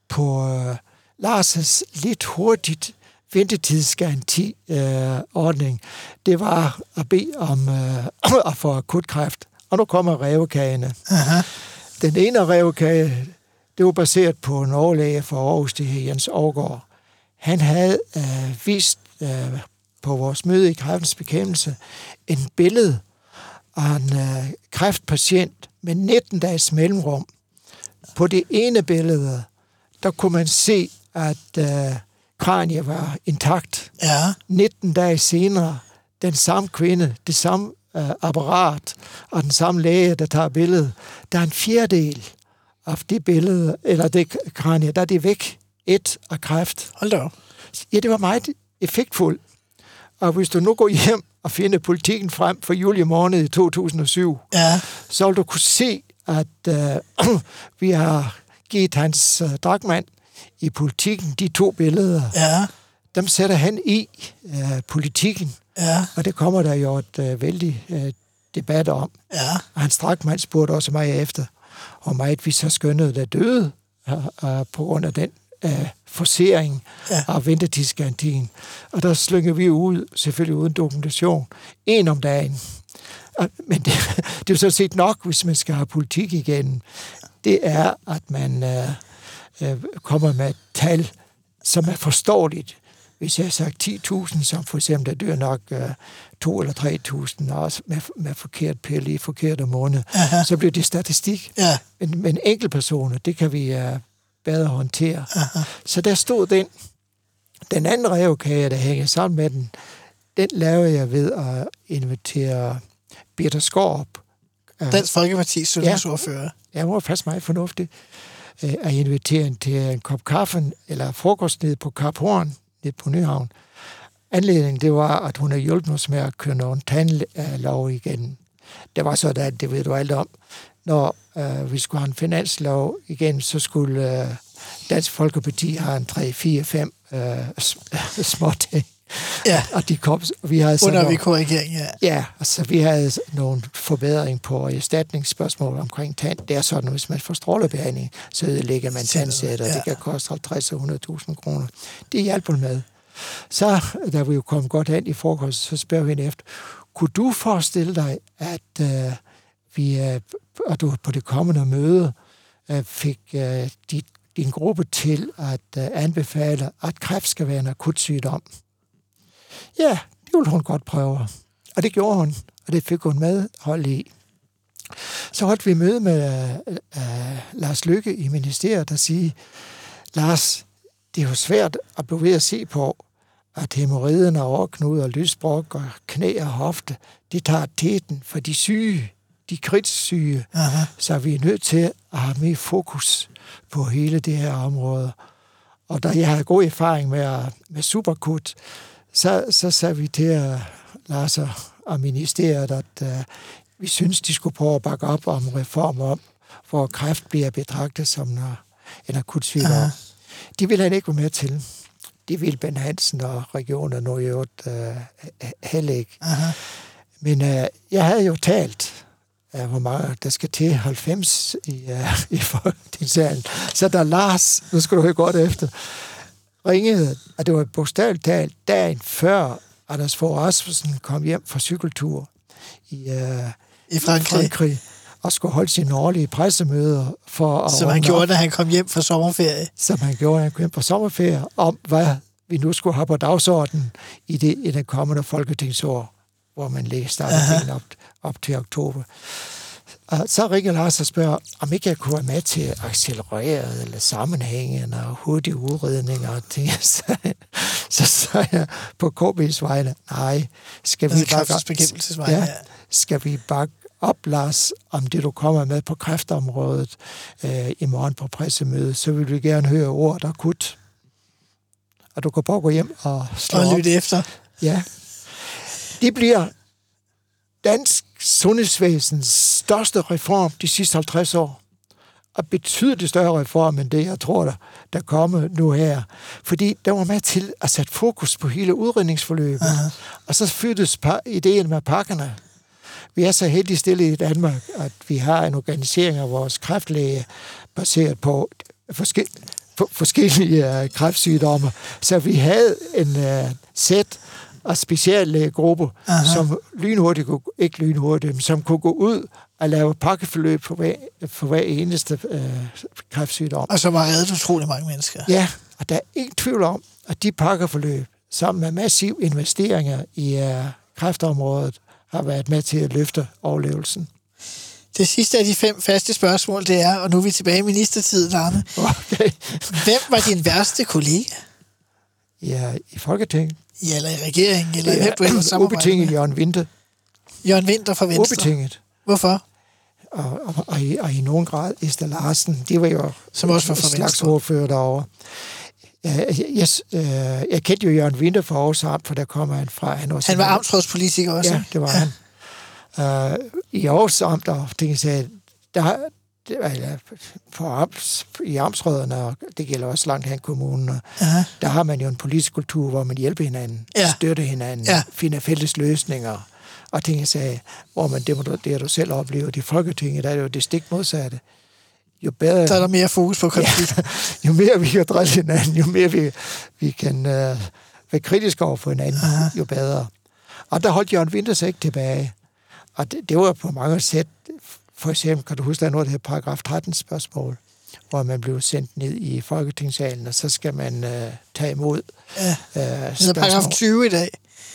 på uh, Lars' lidt hurtigt ventetidsgaranti-ordning, uh, det var at bede om uh, <coughs> at få akutkræft. Og nu kommer revkagene. Aha. Den ene revkage, det var baseret på en overlæge fra Aarhus, det her Jens Aargaard. Han havde uh, vist øh, på vores møde i kræftens bekæmpelse en billede af en øh, kræftpatient med 19 dages mellemrum. På det ene billede, der kunne man se, at øh, kraniet var intakt. Ja. 19 dage senere, den samme kvinde, det samme øh, apparat og den samme læge, der tager billedet, der er en fjerdedel af det billede, eller det kranie, der er det væk. Et af kræft. Hold da Ja, det var meget effektfuld. Og hvis du nu går hjem og finder politikken frem for juli måned i 2007, ja. så vil du kunne se, at uh, <clears throat> vi har givet hans uh, dragmand i politikken de to billeder. Ja. Dem sætter han i uh, politikken, ja. og det kommer der jo et uh, vældig uh, debat om. Ja. Og hans dragmand spurgte også mig efter, om meget vi så skønnede, der døde uh, uh, på grund af den uh, forsering ja. af ventetidsgarantien. Og der slynger vi ud, selvfølgelig uden dokumentation, en om dagen. Men det, <laughs> det er jo så set nok, hvis man skal have politik igen. Det er, at man øh, øh, kommer med et tal, som er forståeligt. Hvis jeg har sagt 10.000, som for eksempel, der dør nok øh, 2 eller 3.000, også med, med forkert pille i forkerte måned, Aha. så bliver det statistik. Ja. Men, men enkeltpersoner, det kan vi øh, bedre håndtere. Aha. Så der stod den. Den anden revkage, der hænger sammen med den, den lavede jeg ved at invitere Peter Skorp. Dansk Folkeparti's sundhedsordfører. Ja, jeg var faktisk meget fornuftigt øh, at invitere en til en kop kaffe eller frokost nede på Kap Horn, nede på Nyhavn. Anledningen, det var, at hun havde hjulpet os med at køre nogle tandlov igen. Det var sådan, det ved du alt om når øh, vi skulle have en finanslov igen, så skulle øh, Dansk Folkeparti have en 3, 4, 5 øh, <laughs> små ting. Ja. Og de kom, vi havde Under VK-regeringen, ja. Ja, altså vi havde nogle forbedring på erstatningsspørgsmål omkring tand. Det er sådan, hvis man får strålebehandling, så lægger man tandsæt, og ja. det kan koste 50 100.000 kroner. Det hjælper med. Så, da vi jo kom godt hen i frokost, så spørger vi hende efter, kunne du forestille dig, at øh, vi øh, og du på det kommende møde øh, fik øh, dit, din gruppe til at anbefale, at kræft skal være en akut sygdom. Ja, det ville hun godt prøve. Og det gjorde hun, og det fik hun med hold i. Så holdt vi møde med uh, Lars Lykke i ministeriet og sige, Lars, det er jo svært at blive ved at se på, at hemorriderne og overknud og lysbrok og knæ og hofte, de tager teten for de syge de krigssyge, Aha. så vi er nødt til at have mere fokus på hele det her område. Og da jeg havde god erfaring med, med Superkut, så, så sagde vi til uh, Lars og ministeriet, at uh, vi synes, de skulle prøve at bakke op om reformer om, hvor kræft bliver betragtet som en, en akut sygdom. De ville han ikke være med til. De ville Ben Hansen og i øvrigt uh, heller ikke. Aha. Men uh, jeg havde jo talt ja, hvor meget der skal til, 90 i, uh, <laughs> i folketingssalen. Så der Lars, nu skal du høre godt efter, ringede, at det var bogstaveligt talt dagen før Anders Fogh Rasmussen kom hjem fra cykeltur i, uh, I Frankrig. Frankrig og skulle holde sine årlige pressemøder for at Som han gjorde, da han kom hjem fra sommerferie. Som han gjorde, da han kom hjem fra sommerferie, om hvad vi nu skulle have på dagsordenen i, det, i den kommende folketingsår, hvor man lægger starten op, op til oktober. Og så ringer Lars og spørger, om ikke jeg kunne være med til accelereret eller sammenhængende og hurtige udredninger og ting. <laughs> Så, så sagde jeg på KB's vegne, nej, skal vi altså, bakke, ja, skal vi bakke op, Lars, om det, du kommer med på kræftområdet øh, i morgen på pressemødet, så vil vi gerne høre ordet akut. Og du kan bare gå hjem og slå Og lytte efter. Ja. Det bliver dansk sundhedsvæsens største reform de sidste 50 år. Og betydeligt større reform end det, jeg tror, der, der kommer nu her. Fordi der var med til at sætte fokus på hele udredningsforløbet. Uh-huh. Og så par, ideen med pakkerne. Vi er så heldig stille i Danmark, at vi har en organisering af vores kræftlæge baseret på forskel, på forskellige øh, kræftsygdomme. Så vi havde en uh, sæt af speciallægegrupper, som lynhurtigt, kunne, ikke lynhurtigt, men som kunne gå ud og lave pakkeforløb for hver, for hver eneste øh, kræftsygdom. Og som har reddet utrolig mange mennesker. Ja, og der er ingen tvivl om, at de pakkeforløb, sammen med massiv investeringer i uh, kræftområdet, har været med til at løfte overlevelsen. Det sidste af de fem faste spørgsmål, det er, og nu er vi tilbage i ministertiden, Arne. Okay. Hvem var din værste kollega? Ja, i Folketinget. Ja, eller i regeringen, eller hvem du ellers Ja, samarbejder ubetinget? Jørgen Winter. Jørgen Winter fra Venstre. Ubetinget. Hvorfor? Og, og, og, i, og i nogen grad Esther Larsen. De var jo Som også var fra en slags Venstre. ordfører derovre. Jeg, jeg, øh, jeg kendte jo Jørgen Winter for Aarhus Amt, for der kommer han fra. Han, Han var amtsrådspolitiker også. Ja, det var han. Uh, I Aarhus Amt, og det sagde, der, det, eller, på amts, i amtsrådene, og det gælder også langt hen i kommunen, Aha. der har man jo en politisk kultur, hvor man hjælper hinanden, Ja. støtter hinanden, Ja. finder fælles løsninger, og ting jeg sagde, hvor man, det, det har du selv oplevet i Folketinget, der er det jo det stik modsatte. Jo bedre, Så er der mere fokus på konflikt. <laughs> jo mere vi kan drille hinanden, jo mere vi, vi kan øh, være kritiske over for hinanden, Aha. jo bedre. Og der holdt Jørgen Winter sig ikke tilbage. Og det, det var på mange sæt, for eksempel, kan du huske, der er noget det her paragraf 13 spørgsmål, hvor man blev sendt ned i Folketingssalen, og så skal man øh, tage imod Ja. øh, Det er paragraf 20 i dag.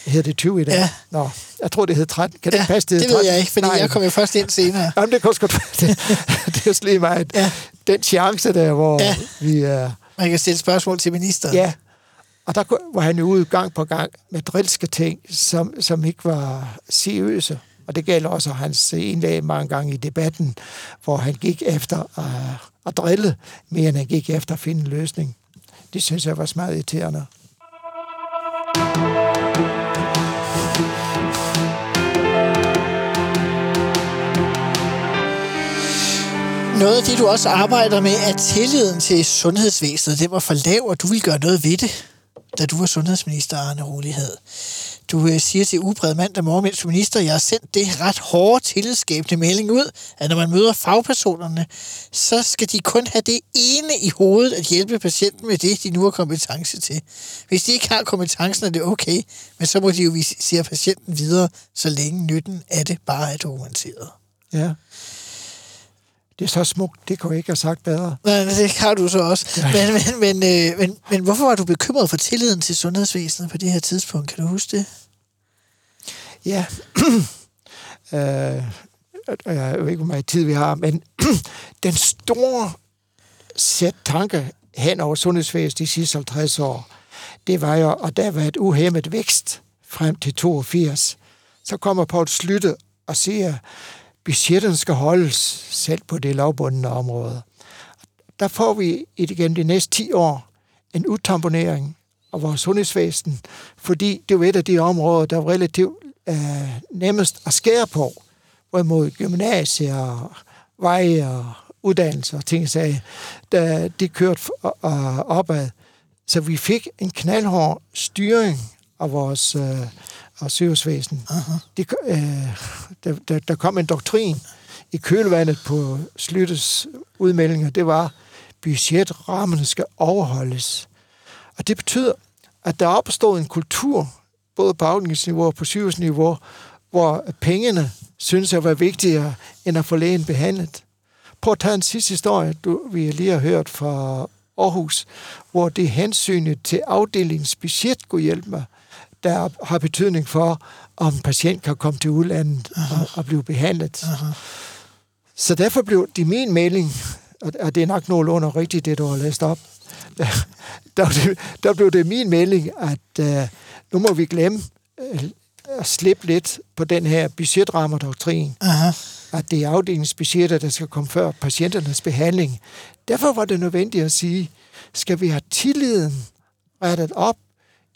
Hedder det 20 i dag? Ja. Nå, jeg tror, det hed 13. Kan det Ja, passe, det hed ved 13? jeg ikke, fordi Nej. jeg kom jo først ind senere. Jamen, det godt være. Det, <laughs> det er slet meget. Ja. Den chance der, hvor Ja. vi... Øh, Man kan stille spørgsmål til ministeren. Ja, og der kunne- var han jo ude gang på gang med drilske ting, som, som ikke var seriøse. Og det gælder også hans indlæg mange gange i debatten, hvor han gik efter at, at drille, mere end han gik efter at finde en løsning. Det synes jeg var meget irriterende. Noget af det, du også arbejder med, er tilliden til sundhedsvæsenet. Det var for lav, og du ville gøre noget ved det, da du var sundhedsminister, Arne Rolighed. Du øh, siger til ubredet mandag morgen, mens minister, jeg har sendt det ret hårde tillidsskabende melding ud, at når man møder fagpersonerne, så skal de kun have det ene i hovedet at hjælpe patienten med det, de nu har kompetence til. Hvis de ikke har kompetencen, er det okay, men så må de jo visere patienten videre, så længe nytten af det bare er dokumenteret. Ja. Det er så smukt, det kunne jeg ikke have sagt bedre. Nej, det har du så også. Men, men, men, øh, men, men hvorfor var du bekymret for tilliden til sundhedsvæsenet på det her tidspunkt? Kan du huske det? Ja. <clears throat> øh, jeg ved ikke, hvor meget tid vi har, men <clears throat> den store sæt tanke hen over sundhedsvæsenet de sidste 50 år, det var jo, at der har været uhemmet vækst frem til 82. Så kommer Poul Slytte og siger, budgetterne skal holdes selv på det lavbundne område. Der får vi igen de næste 10 år en udtamponering af vores sundhedsvæsen, fordi det er jo et af de områder, der er relativt øh, nemmest at skære på, hvorimod gymnasier, og veje og uddannelser og ting, sagde, der, de kørte øh, opad. Så vi fik en knaldhård styring af vores øh, af sygehusvæsen. De, øh, der, der, der kom en doktrin i kølvandet på Slyttes udmeldinger. Det var, budgetrammerne skal overholdes. Og det betyder, at der er opstået en kultur, både på afdelingsniveau og på sygehusniveau, hvor pengene synes at være vigtigere end at få lægen behandlet. Prøv at tage en sidste historie, du, vi lige har hørt fra Aarhus, hvor det hensynet til afdelingens budget kunne hjælpe mig, der har betydning for, om en patient kan komme til udlandet og, og blive behandlet. Aha. Så derfor blev det min melding, og det er nok nogenlunde rigtigt, det du har læst op, <laughs> der, der, der blev det min melding, at uh, nu må vi glemme uh, at slippe lidt på den her budgetrammerdoktrin. Aha. at det er afdelingsbudgetter, der skal komme før patienternes behandling. Derfor var det nødvendigt at sige, skal vi have tilliden rettet op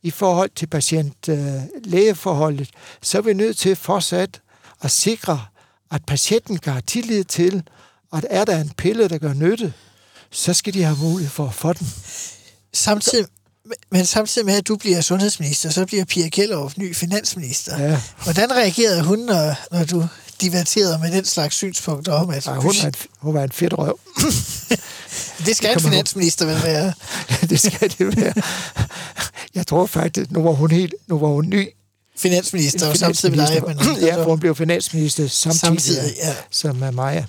i forhold til patient-lægeforholdet, så er vi nødt til fortsat at sikre, at patienten kan have tillid til, at er der en pille, der gør nytte, så skal de have mulighed for at få den. Samtidig, men samtidig med, at du bliver sundhedsminister, så bliver Pia Kjellof ny finansminister. Ja. Hvordan reagerede hun, når, når du diverterede med den slags synspunkter om, at Ej, hun, var en, hun var en fedt røv. <laughs> det skal en kommer hun- finansminister vel være? <laughs> det skal det være. Jeg tror faktisk, nu var hun helt, nu var hun ny Finansminister, og samtidig med dig. Men, ja, for hun blev finansminister samtidig, Samtidig, ja. som med mig.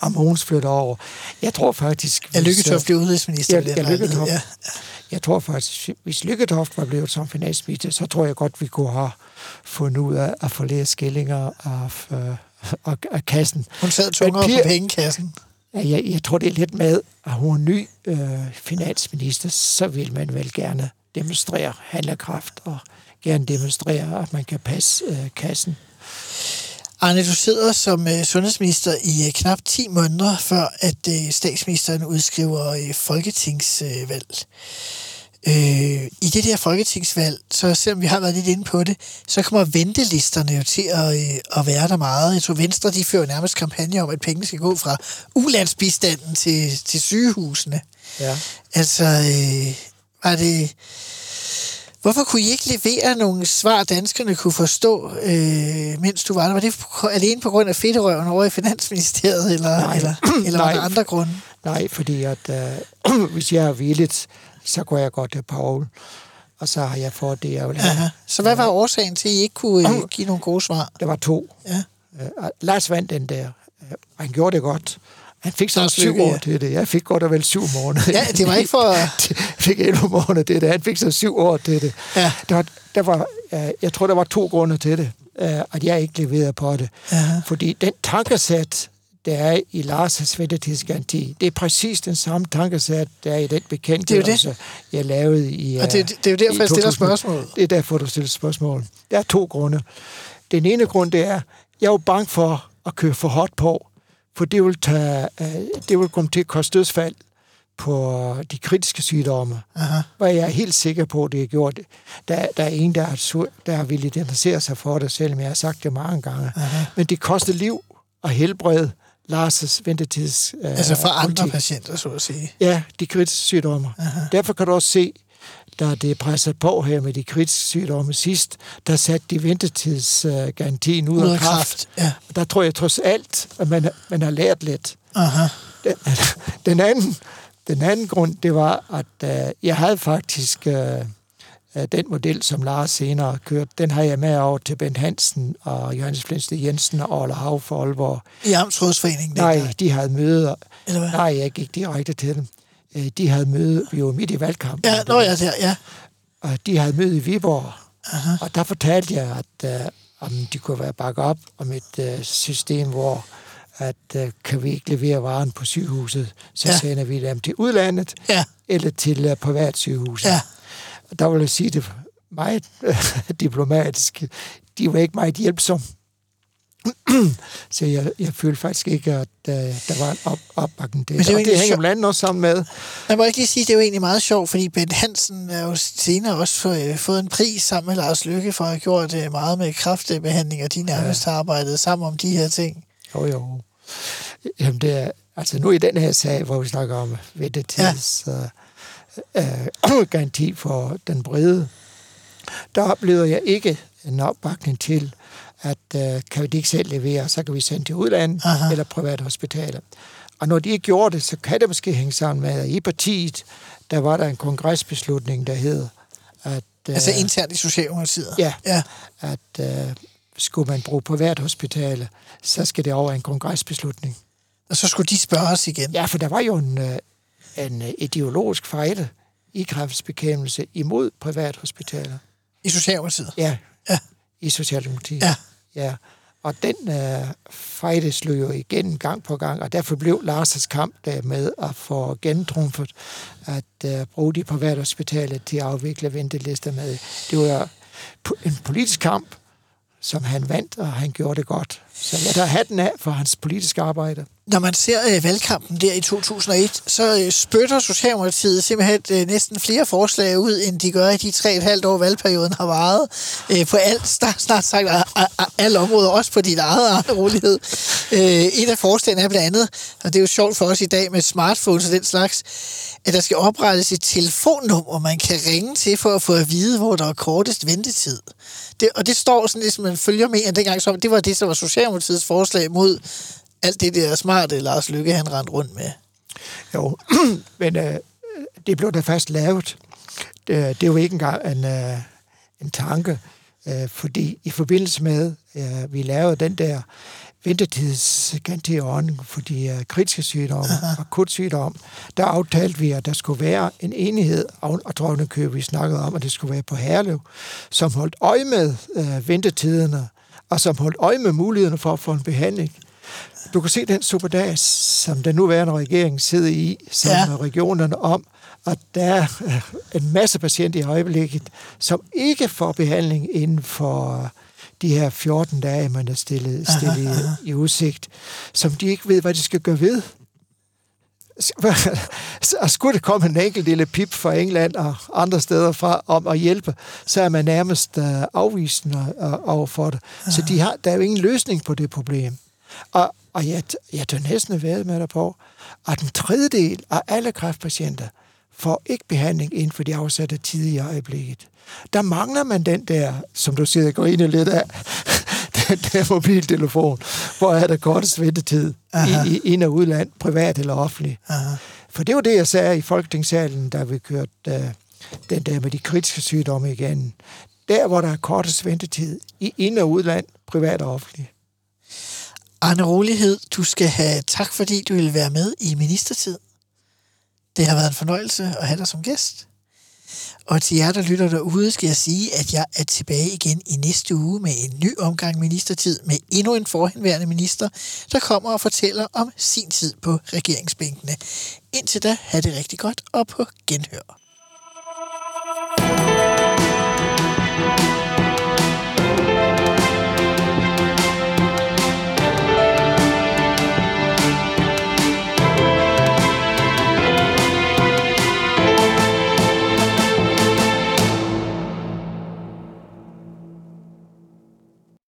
Og Mogens flytter over. Jeg tror faktisk... Ja, hvis, Lykketoft blev udenrigsminister. Ja, ja, Lykketoft. ja. Jeg tror faktisk, hvis Lykketoft var blevet som finansminister, så tror jeg godt, vi kunne have fundet ud af at få flere skillinger af, øh, af, af kassen. Hun sad tungere Pia- på pengekassen. Ja, jeg, jeg tror, det er lidt med, at hun er ny øh, finansminister, så vil man vel gerne demonstrere handlekraft og gerne demonstrere, at man kan passe øh, kassen. Arne, du sidder som øh, sundhedsminister i øh, knap 10 måneder, før at øh, statsministeren udskriver øh, folketingsvalg. Øh, I det der folketingsvalg, så selvom vi har været lidt inde på det, så kommer ventelisterne jo til at, øh, at være der meget. Jeg tror, Venstre de fører nærmest kampagne om, at pengene skal gå fra ulandsbistanden til, til sygehusene. Ja. Altså, øh, var det... Hvorfor kunne I ikke levere nogle svar, danskerne kunne forstå, øh, mens du var der? Var det alene på grund af fedterøven over i Finansministeriet, eller, Nej. eller, eller var Nej. der andre grunde? Nej, fordi at, øh, <clears throat> hvis jeg er villigt, så går jeg godt til Paul, og så har jeg fået det, jeg vil have. Aha. Så hvad var årsagen til, at I ikke kunne øh, give nogle gode svar? Der var to. Ja. Øh, Lars vandt den der. Øh, Han gjorde det godt. Han fik så Lars syv år ja. til det. Jeg fik godt og vel syv måneder. Ja, det var ikke for... <laughs> Fik 11 måneder til det. Han fik så syv år til det. Ja. Der var, der var, øh, jeg tror, der var to grunde til det, øh, at jeg ikke leverede på det. Aha. Fordi den tankesæt, der er i Lars' ventetidsgaranti, det er præcis den samme tankesæt, der er i den bekendtgørelse, jeg lavede i Og det- det er jo derfor, jeg stiller 2000. spørgsmålet. Det er derfor, du stiller spørgsmål. Der er to grunde. Den ene grund, det er, jeg er jo bange for at køre for hårdt på, for det vil, tage, øh, det vil komme til at koste dødsfald på de kritiske sygdomme. Aha. Hvor jeg er helt sikker på, at det er gjort. Der, der er en, der har, sur- der ville interessere sig for det, selvom jeg har sagt det mange gange. Aha. Men det koster liv og helbred Lars' ventetids... Øh, Altså for andre politik. patienter, så at sige. Ja, de kritiske sygdomme. Aha. Derfor kan du også se, da det presser på her med de kritiske sygdomme sidst, der satte de ventetidsgarantien ud, af af kraft. kraft, ja. Der tror jeg trods alt, at man, man har lært lidt. Aha. Den, <laughs> den, anden, den anden grund, det var, at øh, jeg havde faktisk øh, den model, som Lars senere har kørt, den har jeg med over til Bent Hansen og Johannes Flensted Jensen og Ola Hav for Aalborg. I Amtsrådsforeningen? Nej, de havde møder. Eller hvad? Nej, jeg gik direkte til dem. Øh, De havde møde, vi var midt i valgkampen. Ja, nå ja, ja. Og de havde møde i Viborg. Aha. Og der fortalte jeg, at øh, om de kunne være bakket op om et øh, system, hvor at øh, kan vi ikke levere varen på sygehuset, så Ja. sender vi dem til udlandet Ja. eller til øh, privatsygehuset. Ja. Der vil jeg sige det meget <laughs> diplomatisk. De var ikke meget hjælpsomme. <clears throat> så jeg, jeg følte faktisk ikke, at øh, der var en op, opbakning til Men det Og det hænger blandt andet også sammen med, Jeg må ikke lige sige, det er jo egentlig meget sjovt, fordi Bent Hansen er jo senere også fået, øh, fået en pris sammen med Lars Lykke for at have gjort øh, meget med kræftbehandling, og de nærmest har arbejdet sammen om de her ting. Jo, jo. Jamen, det er, altså nu i den her sag, hvor vi snakker om ventetids ja. Øh, <clears throat> garanti for den brede, der oplever jeg ikke en opbakning til, at øh, kan de ikke selv levere, så kan vi sende til udlandet Aha. eller private hospitaler. Og når de ikke gjorde det, så kan det måske hænge sammen med, at i partiet, der var der en kongresbeslutning, der hed, at... Øh, Altså internt i Socialdemokratiet. Ja, Ja. at øh, skulle man bruge privathospitaler, så skal det over en kongresbeslutning. Og så skulle de spørge os igen. Ja, for der var jo en, øh, en øh, ideologisk fejde i kræftbekæmpelse imod privathospitaler. I Socialdemokratiet. Ja, Ja. i Socialdemokratiet. Ja. ja. Og den øh, fejde slog jo igen gang på gang, og derfor blev Lars' kamp der med at få gentrumfet at øh, bruge de private hospitaler til at afvikle ventelister med. Det var en politisk kamp, som han vandt, og han gjorde det godt. Så jeg der hatten af for hans politiske arbejde. Når man ser øh, valgkampen der i 2001, så øh, spytter Socialdemokratiet simpelthen øh, næsten flere forslag ud, end de gør i de tre og et halvt år, valgperioden har varet. Øh, på alt, der snart sagt, a- a- a- alle områder, også på dit eget Arne rolighed. Øh, et af forslagene er blandt andet, og det er jo sjovt for os i dag med smartphones og den slags, at der skal oprettes et telefonnummer, man kan ringe til for at få at vide, hvor der er kortest ventetid. Det, og det står sådan hvis man følger med, at dengang så, det var det, som var Socialdemokratiets forslag mod alt det der smarte Lars Lykke, han rendte rundt med. Jo, <clears throat> men øh, det blev da fast lavet. Det, det er jo ikke engang en, øh, en tanke, øh, fordi i forbindelse med, øh, vi lavede den der ventetidsgaranti ordning for de øh, kritiske sygdomme, akut sygdom, der aftalte vi, at der skulle være en enighed, og og køb, vi snakkede om, at det skulle være på Herlev, som holdt øje med øh, ventetiderne, og som holdt øje med mulighederne for at få en behandling. Du kan se den superdags, som den nuværende regering sidder i, sammen Ja. regionerne om, at der er øh, en masse patienter i øjeblikket, som ikke får behandling inden for de her 14 dage, man er stillet, stillet aha, i udsigt, som de ikke ved, hvad de skal gøre ved. <laughs> Og skulle det komme en enkelt lille pip fra England og andre steder fra om at hjælpe, så er man nærmest øh, afvisende øh, over for det. Så de har, der er jo ingen løsning på det problem. Og, og jeg, jeg tør næsten være med dig på, at en tredjedel af alle kræftpatienter får ikke behandling inden for de afsatte tid i øjeblikket. Der mangler man den der, som du siger, går ind lidt af, <laughs> den der mobiltelefon, hvor er der kortest ventetid i, i ind- og udland, privat eller offentlig. Aha. For det var det, jeg sagde i Folketingssalen, da vi kørte uh, den der med de kritiske sygdomme igen. Der, hvor der er kortest ventetid i ind- og udland, privat og offentlig. Arne Rolighed, du skal have tak, fordi du ville være med i ministertid. Det har været en fornøjelse at have dig som gæst. Og til jer, der lytter derude, skal jeg sige, at jeg er tilbage igen i næste uge med en ny omgang ministertid med endnu en forhenværende minister, der kommer og fortæller om sin tid på regeringsbænkene. Indtil da, have det rigtig godt og på genhør.